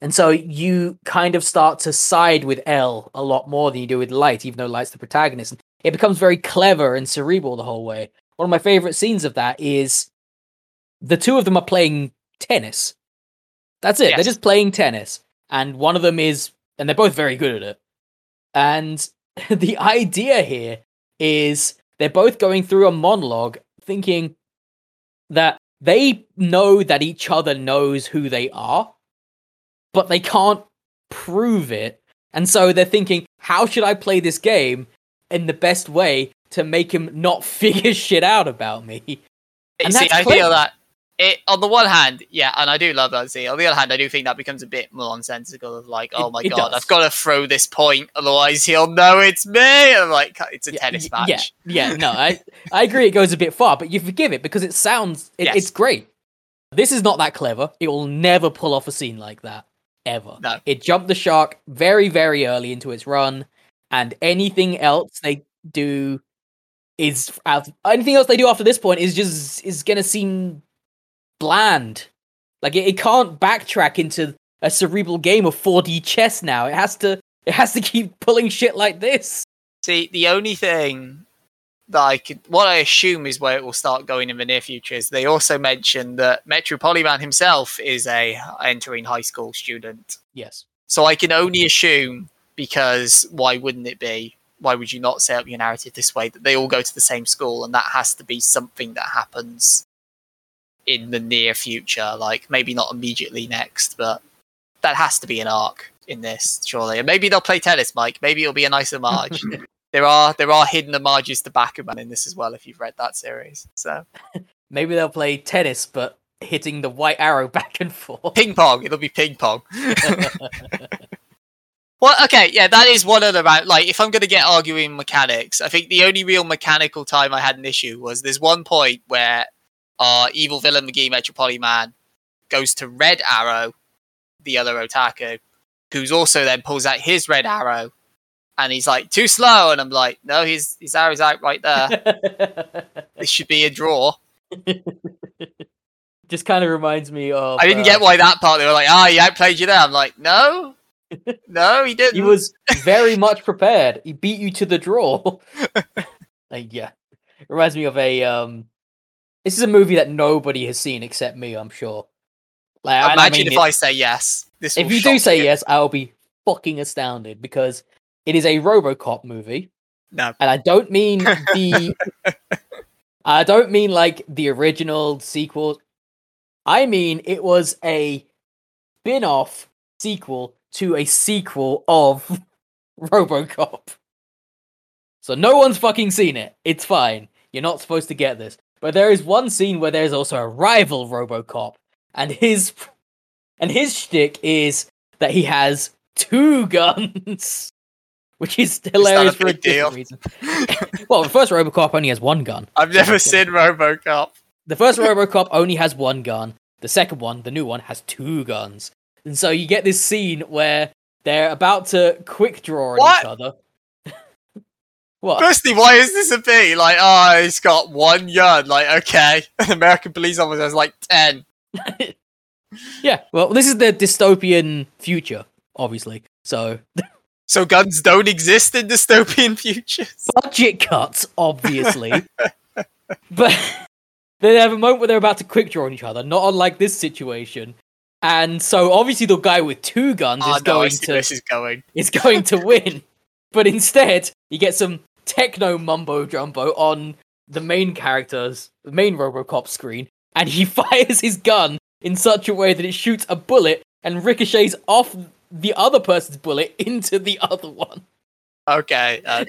And so you kind of start to side with L a lot more than you do with Light, even though Light's the protagonist. It becomes very clever and cerebral the whole way. One of my favorite scenes of that is the two of them are playing tennis. That's it. They're just playing tennis, and one of them is, and they're both very good at it. And (laughs) the idea here is they're both going through a monologue, thinking that they know that each other knows who they are, but they can't prove it. And so they're thinking, how should I play this game in the best way to make him not (laughs) figure shit out about me? And see, I feel that it on the one hand, yeah, and I do love that. See, on the other hand, I do think that becomes a bit more nonsensical. Of like, oh It- my god, does. I've got to throw this point, otherwise he'll know it's me. And like, it's a Yeah, tennis match. Yeah, yeah, no, (laughs) I I agree. It goes a bit far, but you forgive it because it sounds it, Yes. it's great. This is not that clever. It will never pull off a scene like that ever. No. It jumped the shark very very early into its run, and anything else they do is anything else they do after this point is just is gonna seem bland. Like it, it can't backtrack into a cerebral game of 4D chess now. It has to it has to keep pulling shit like this. See, the only thing that I could, what I assume is where it will start going in the near future is they also mentioned that Metropoliman himself is a entering high school student. Yes. So I can only assume because why wouldn't it be? Why would you not set up your narrative this way that they all go to the same school and that has to be something that happens in the near future? Like maybe not immediately next, but that has to be an arc in this, surely. And maybe they'll play tennis, Mike. Maybe it'll be a nice homage. (laughs) there are there are hidden homages to Bakuman in this as well if you've read that series. So (laughs) Maybe they'll play tennis, but hitting the white arrow (laughs) back and forth. ping pong, it'll be ping pong. (laughs) Well, okay, yeah, that is one the ra- like. If I'm going to get arguing mechanics, I think the only real mechanical time I had an issue was there's one point where our evil villain McGee Metropoliman goes to Red Arrow, the other otaku, who's also then pulls out his red arrow, and he's like too slow, and I'm like, no, his his arrow's out right there. (laughs) this should be a draw. (laughs) Just kind of reminds me of. I didn't uh, get why that part. They were like, ah, he outplayed you there. I'm like, no, (laughs) no, he didn't. He was very much prepared. He beat you to the draw. like, yeah, reminds me of a. um This is a movie that nobody has seen except me. I'm sure. Like, and I Imagine mean if it- I say yes. This if you do say you. yes, I'll be fucking astounded because it is a RoboCop movie. No. and I don't mean (laughs) the. I don't mean like the original sequel. I mean it was a spin-off sequel to a sequel of (laughs) RoboCop. So no one's fucking seen it. It's fine. You're not supposed to get this. But there is one scene where there's also a rival RoboCop, and his and his shtick is that he has two (laughs) guns, which is hilarious for a different deal? reason. (laughs) well, the first RoboCop only has one gun. I've never seen RoboCop. The first RoboCop only has one gun. The second one, the new one, has two guns. And so you get this scene where they're about to quick draw on each other. (laughs) what? Firstly, why is this a thing? Like, oh, he's got one gun. Like, okay, (laughs) an American police officer has like ten. Yeah. Well, this is the dystopian future, obviously. So So guns don't exist in dystopian futures. budget cuts, obviously. (laughs) but they have a moment where they're about to quick draw on each other, not unlike this situation. And so obviously the guy with two guns Oh is no, going to this is going. is going to (laughs) win. But instead, you get some techno mumbo jumbo on the main character's the main Robocop screen, and he (laughs) fires his gun in such a way that it shoots a bullet and ricochets off the other person's bullet into the other one. Okay, uh,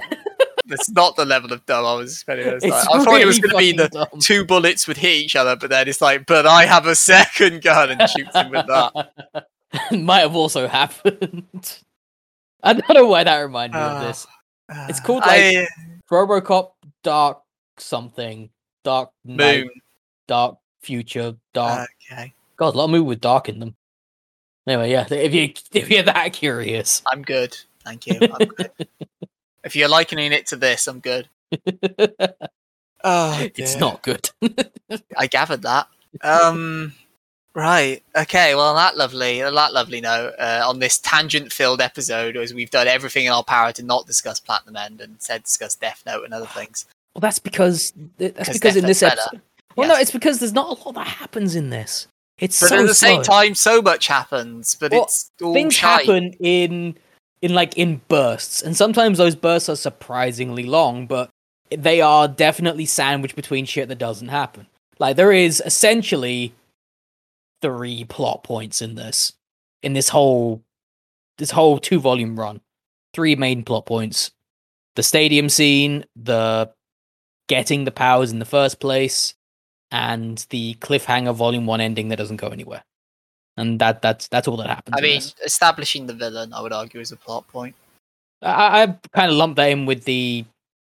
that's not the level of dumb I was expecting. It's It's like- I thought it was going to be the dumb. two bullets would hit each other, but then it's like, but I have a second gun and shoots him with that. (laughs) Might have also happened. (laughs) I don't know why that reminded me of Ah. this. It's called, I- Robocop Dark something. Dark Moon. Dark Future, Dark Okay, God, a lot of movies with dark in them. Anyway, yeah, if you (laughs) if you're that curious, I'm good. Thank you. I'm good. (laughs) if you're likening it to this, I'm good. Oh, (laughs) it's not good. I gathered that. Um, right. Okay. Well, that lovely, that lovely note, uh, on this tangent-filled episode, as we've done everything in our power to not discuss Platinum End and said discuss Death Note and other (sighs) things. well, that's because that's 'Cause because in this episode, Well, no, it's because there's not a lot that happens in this. It's But so at the same time, so much happens. But Well, it's all things shite. happen in in like in bursts, and sometimes those bursts are surprisingly long, but they are definitely sandwiched between shit that doesn't happen. Like there is essentially three plot points in this in this whole this whole two volume run. Three main plot points. The stadium scene, the getting the powers in the first place, and the cliffhanger volume 1 ending that doesn't go anywhere. And that that's that's all that happens. I mean, this. establishing the villain, I would argue, is a plot point. I, I kind of lump that in with the,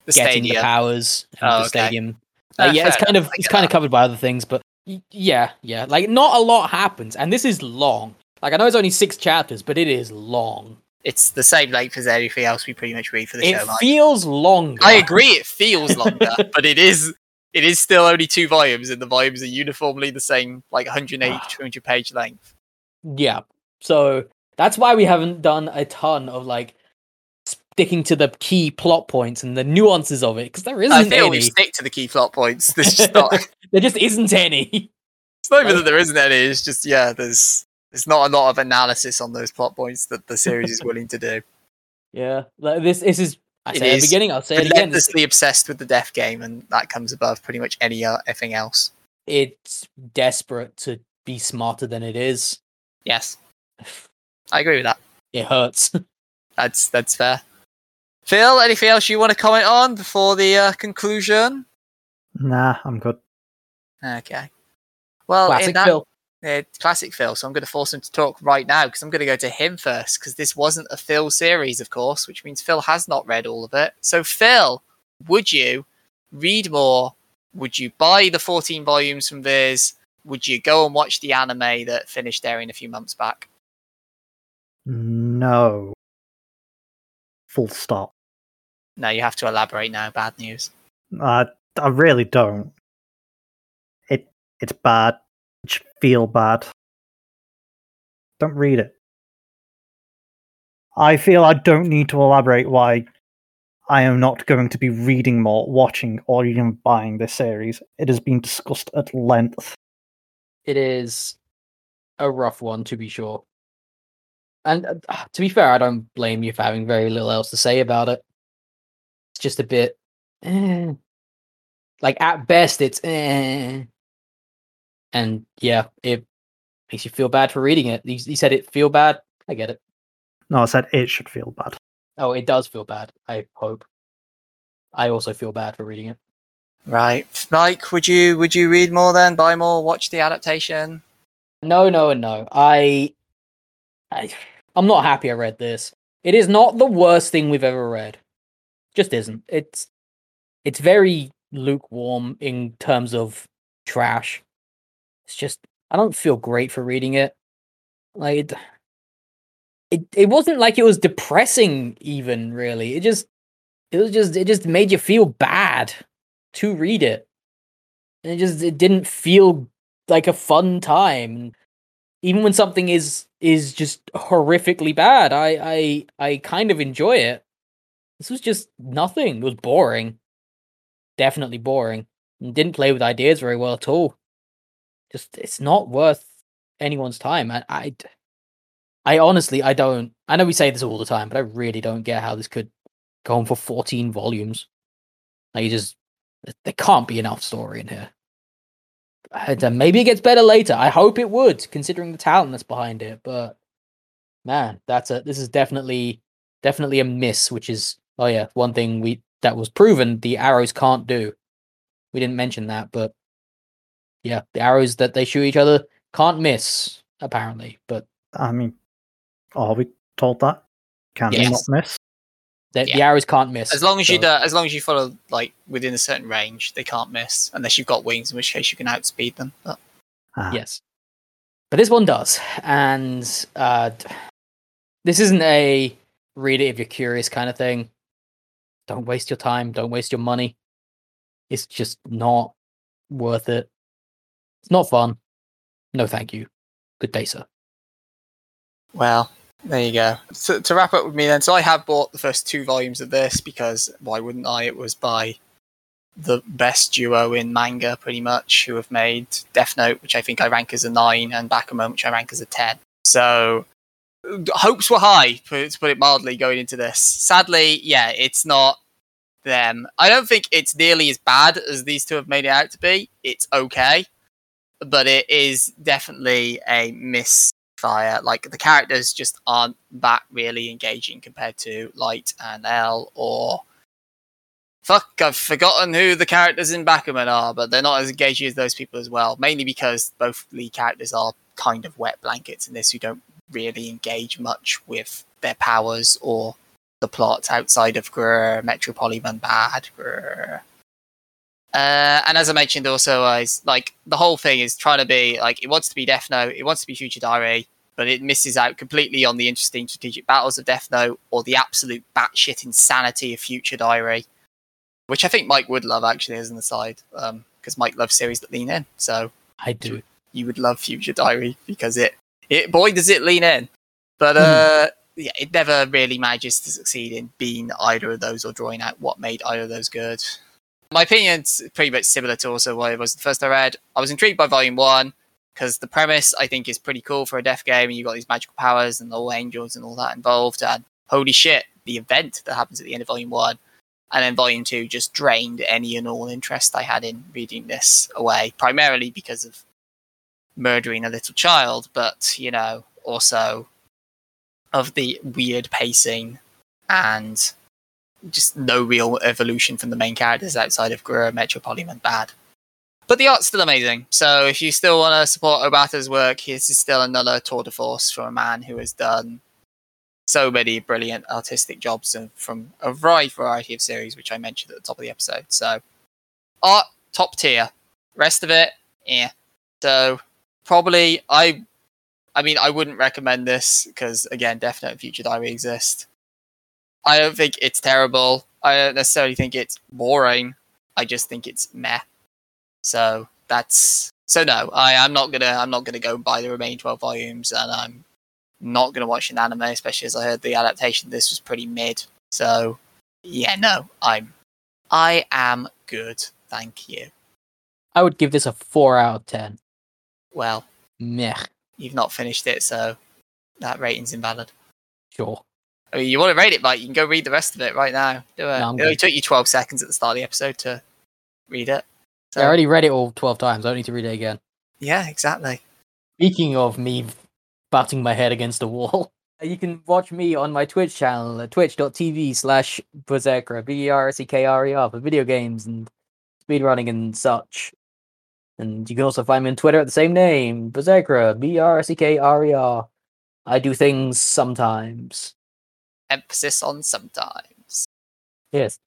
The getting stadium. the powers and Oh, the okay. stadium. Uh, yeah, it's kind enough, of it's kind of covered by other things, but y- yeah, yeah, like not a lot happens, and this is long. Like I know it's only six chapters, but it is long. It's the same length as everything else we pretty much read for the It show. Mike. feels longer. I agree, it feels longer, (laughs) but it is it is still only two volumes, and the volumes are uniformly the same, like 180, 200 ah. page length. Yeah, so that's why we haven't done a ton of like sticking to the key plot points and the nuances of it because there I isn't feel we stick to the key plot points. (laughs) There's just not. (laughs) there just isn't any. It's not even that there isn't any. It's just yeah, there's there's not a lot of analysis on those plot points that the series is willing to do. (laughs) Yeah, like this. This is. I It said at the beginning. I'll say it again. Relentlessly obsessed with the death game, and that comes above pretty much any uh, anything else. It's desperate to be smarter than it is. Yes, I agree with that. It hurts. (laughs) That's that's fair. Phil, anything else you want to comment on before the uh, conclusion? Nah, I'm good. Okay. Well, in that Phil. Uh, classic Phil, so I'm going to force him to talk right now because I'm going to go to him first because this wasn't a Phil series, of course, which means Phil has not read all of it. So, Phil, would you read more? Would you buy the 14 volumes from Viz? Would you go and watch the anime that finished airing a few months back? No. Full stop. No, you have to elaborate now. Bad news. I I really don't. It it's bad. Feel bad. Don't read it. I feel I don't need to elaborate why I am not going to be reading more, watching, or even buying this series. It has been discussed at length. It is a rough one, to be sure. And uh, to be fair, I don't blame you for having very little else to say about it. It's just a bit, eh. like at best, it's eh. And yeah, it makes you feel bad for reading it. You, you said it feel bad. I get it. No, I said it should feel bad. Oh, it does feel bad. I hope. I also feel bad for reading it. Right, Mike, would you would you read more then? Buy more? Watch the adaptation? No, no, and no. I, I, I'm not happy I read this. It is not the worst thing we've ever read. Just isn't. It's, it's very lukewarm in terms of trash. It's just I don't feel great for reading it. Like it, it, it wasn't like it was depressing even really. It just, it was just, it just made you feel bad to read it. And it just, it didn't feel like a fun time. Even when something is is just horrifically bad, I I I kind of enjoy it. This was just nothing. It was boring. Definitely boring. And didn't play with ideas very well at all. Just it's not worth anyone's time. I I, I honestly I don't. I know we say this all the time, but I really don't get how this could go on for 14 volumes. Like you just there can't be enough story in here. And, maybe it gets better later. I hope it would, considering the talent that's behind it. But man, that's a this is definitely definitely a miss. Which is oh yeah, one thing we that was proven the arrows can't do. We didn't mention that, but yeah, the arrows that they shoot each other can't miss apparently. But I mean, are we told that? Can they Yes. not miss? the, the arrows can't miss. As long as you so- do, as long as you follow like within a certain range, they can't miss unless you've got wings, in which case you can outspeed them. But Ah, Yes. But this one does. And uh this isn't a read it if you're curious kind of thing. Don't waste your time, don't waste your money. It's just not worth it. It's not fun. No thank you. Good day, sir. well, there you go. So, to wrap up with me then, so I have bought the first two volumes of this because why wouldn't I? It was by the best duo in manga, pretty much, who have made Death Note, which I think I rank as a nine, and Bakuman, which I rank as a ten. So hopes were high, to put it mildly, going into this. Sadly, yeah, it's not them. I don't think it's nearly as bad as these two have made it out to be. It's okay, but it is definitely a misfire. Like the characters just aren't that really engaging compared to Light and L or fuck, I've forgotten who the characters in Bakuman are, but they're not as engaging as those people as well. Mainly because both lead characters are kind of wet blankets in this who don't really engage much with their powers or the plot outside of Grr, Metropoliman Bad, Grr. Uh, and as I mentioned, also, I like the whole thing is trying to be like it wants to be Death Note, it wants to be Future Diary, but it misses out completely on the interesting strategic battles of Death Note or the absolute batshit insanity of Future Diary, which I think Mike would love actually as an aside, because um, Mike loves series that lean in. So I do. You would love Future Diary because it, it boy does it lean in, but uh, yeah, it never really manages to succeed in being either of those or drawing out what made either of those good. My opinion's pretty much similar to also what it was the first I read. I was intrigued by Volume 1 because the premise I think is pretty cool for a death game. And you've got these magical powers and all angels and all that involved. And holy shit, the event that happens at the end of Volume 1 and then Volume 2 just drained any and all interest I had in reading this away, primarily because of murdering a little child, but, you know, also of the weird pacing and just no real evolution from the main characters outside of Gura, Metropoliman Bad. But the art's still amazing. So if you still want to support Obata's work, this is still another tour de force from a man who has done so many brilliant artistic jobs from a wide variety of series, which I mentioned at the top of the episode. So art, top tier. Rest of it, yeah. So probably I I mean, I wouldn't recommend this because, again, Death Note and Future Diary exist. I don't think it's terrible. I don't necessarily think it's boring. I just think it's meh. So that's so no. I am not gonna. I'm not gonna go buy the remaining twelve volumes, and I'm not gonna watch an anime, especially as I heard the adaptation. This was pretty mid. So yeah, no. I'm. I am good. Thank you. I would give this a four out of ten. Well, meh you've not finished it, so that rating's invalid. Sure. I mean, you want to rate it, Mike? You can go read the rest of it right now. Do it. No, it only took you 12 seconds at the start of the episode to read it. So. Yeah, I already read it all 12 times. I don't need to read it again. Yeah, exactly. Speaking of me batting my head against a wall, (laughs) you can watch me on my Twitch channel at twitch.tv slash Berserker, B E R S E K R E R, for video games and speedrunning and such. And you can also find me on Twitter at the same name, Berserker, B R S K R R. I do things sometimes. Emphasis on sometimes. Yes.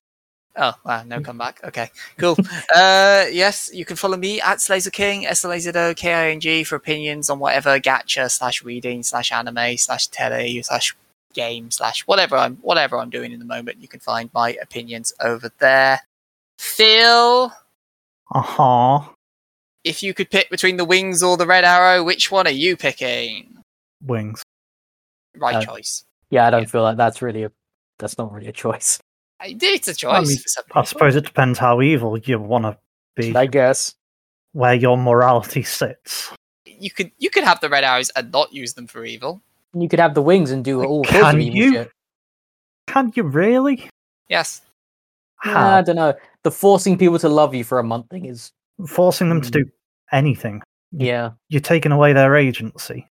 Oh, wow, no comeback. Okay, cool. (laughs) uh, yes, you can follow me at Slazer King, S L A Z O K I N G, for opinions on whatever gacha slash reading slash anime slash tele slash game slash whatever I'm whatever I'm doing in the moment. You can find my opinions over there. Phil. Uh huh if you could pick between the wings or the red arrow, which one are you picking? Wings. Right uh, choice. Yeah, I don't yeah. feel like that's really a that's not really a choice. It's a choice. I, mean, I suppose it depends how evil you want to be. I guess where your morality sits. You could you could have the red arrows and not use them for evil. You could have the wings and do all Can sorts of evil you? shit. Can you really? Yes. I don't know. The forcing people to love you for a month thing is forcing them to do mm. anything. Yeah. You're taking away their agency.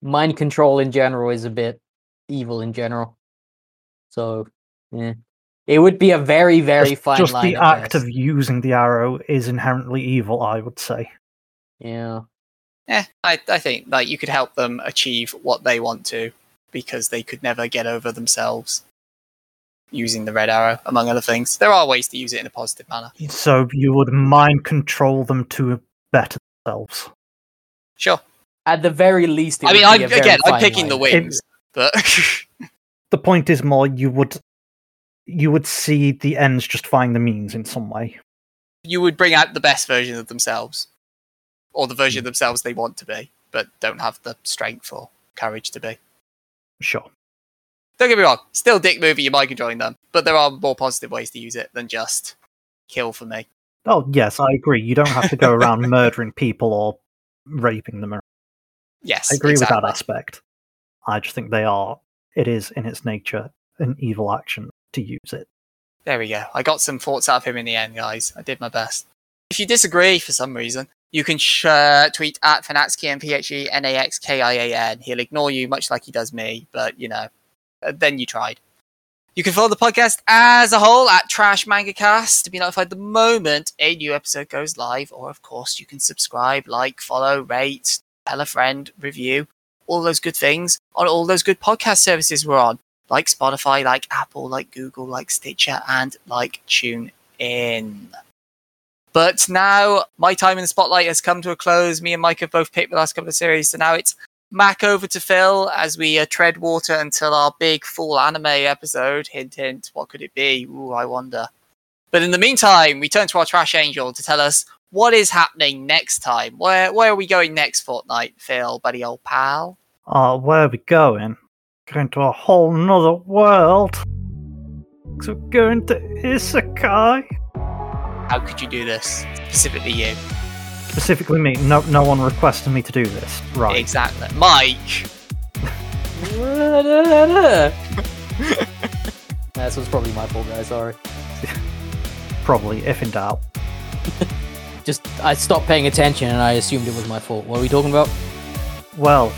Mind control in general is a bit evil in general. So, yeah. It would be a very, very just, fine just line. the act of using the arrow is inherently evil, I would say. Yeah. Yeah, I, I think like you could help them achieve what they want to because they could never get over themselves using the red arrow, among other things. There are ways to use it in a positive manner. So you would mind control them to better themselves. Sure. At the very least, I mean, I'm, again, I'm picking line. the wings, it, but (laughs) the point is more you would you would see the ends justifying the means in some way. You would bring out the best version of themselves, or the version of hmm. themselves they want to be, but don't have the strength or courage to be. Sure. Don't get me wrong, still dick movie, you might controlling them, but there are more positive ways to use it than just kill for me. Oh yes, I agree. You don't have to go around (laughs) murdering people or raping them. Yes, I agree exactly. with that aspect. I just think they are. It is in its nature an evil action to use it. There we go. I got some thoughts out of him in the end, guys. I did my best. If you disagree for some reason, you can sh- uh, tweet at Phenaxkian, P H E N A X K I A N. He'll ignore you much like he does me, but you know, uh, then you tried. You can follow the podcast as a whole at Trash Manga Cast to be notified the moment a new episode goes live, or of course, you can subscribe, like, follow, rate, tell a friend, review, all those good things on all those good podcast services we're on like Spotify, like Apple, like Google, like Stitcher, and like Tune In. But now my time in the spotlight has come to a close. Me and Mike have both picked the last couple of series, so now it's Mac over to Phil as we uh, tread water until our big full anime episode. Hint, hint. What could it be? Ooh, I wonder. But in the meantime, we turn to our trash angel to tell us what is happening next time. Where where are we going next fortnight, Phil, buddy old pal? Uh, where are we going? Going to a whole nother world. So we're going to Isekai. How could you do this? Specifically you. Specifically me. No, no one requested me to do this. Right. Exactly. Mike. this was probably my fault, guys. Sorry. (laughs) Probably, if in doubt. (laughs) Just I stopped paying attention and I assumed it was my fault. What are we talking about? Well,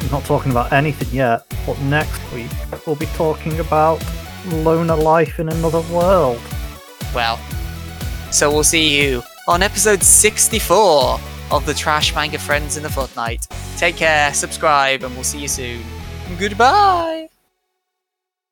I'm not talking about anything yet, but next week we'll be talking about loner life in another world. Well, so we'll see you on episode 64 of the Trash Manga Friends in the Fortnight. Take care, subscribe, and we'll see you soon. Goodbye.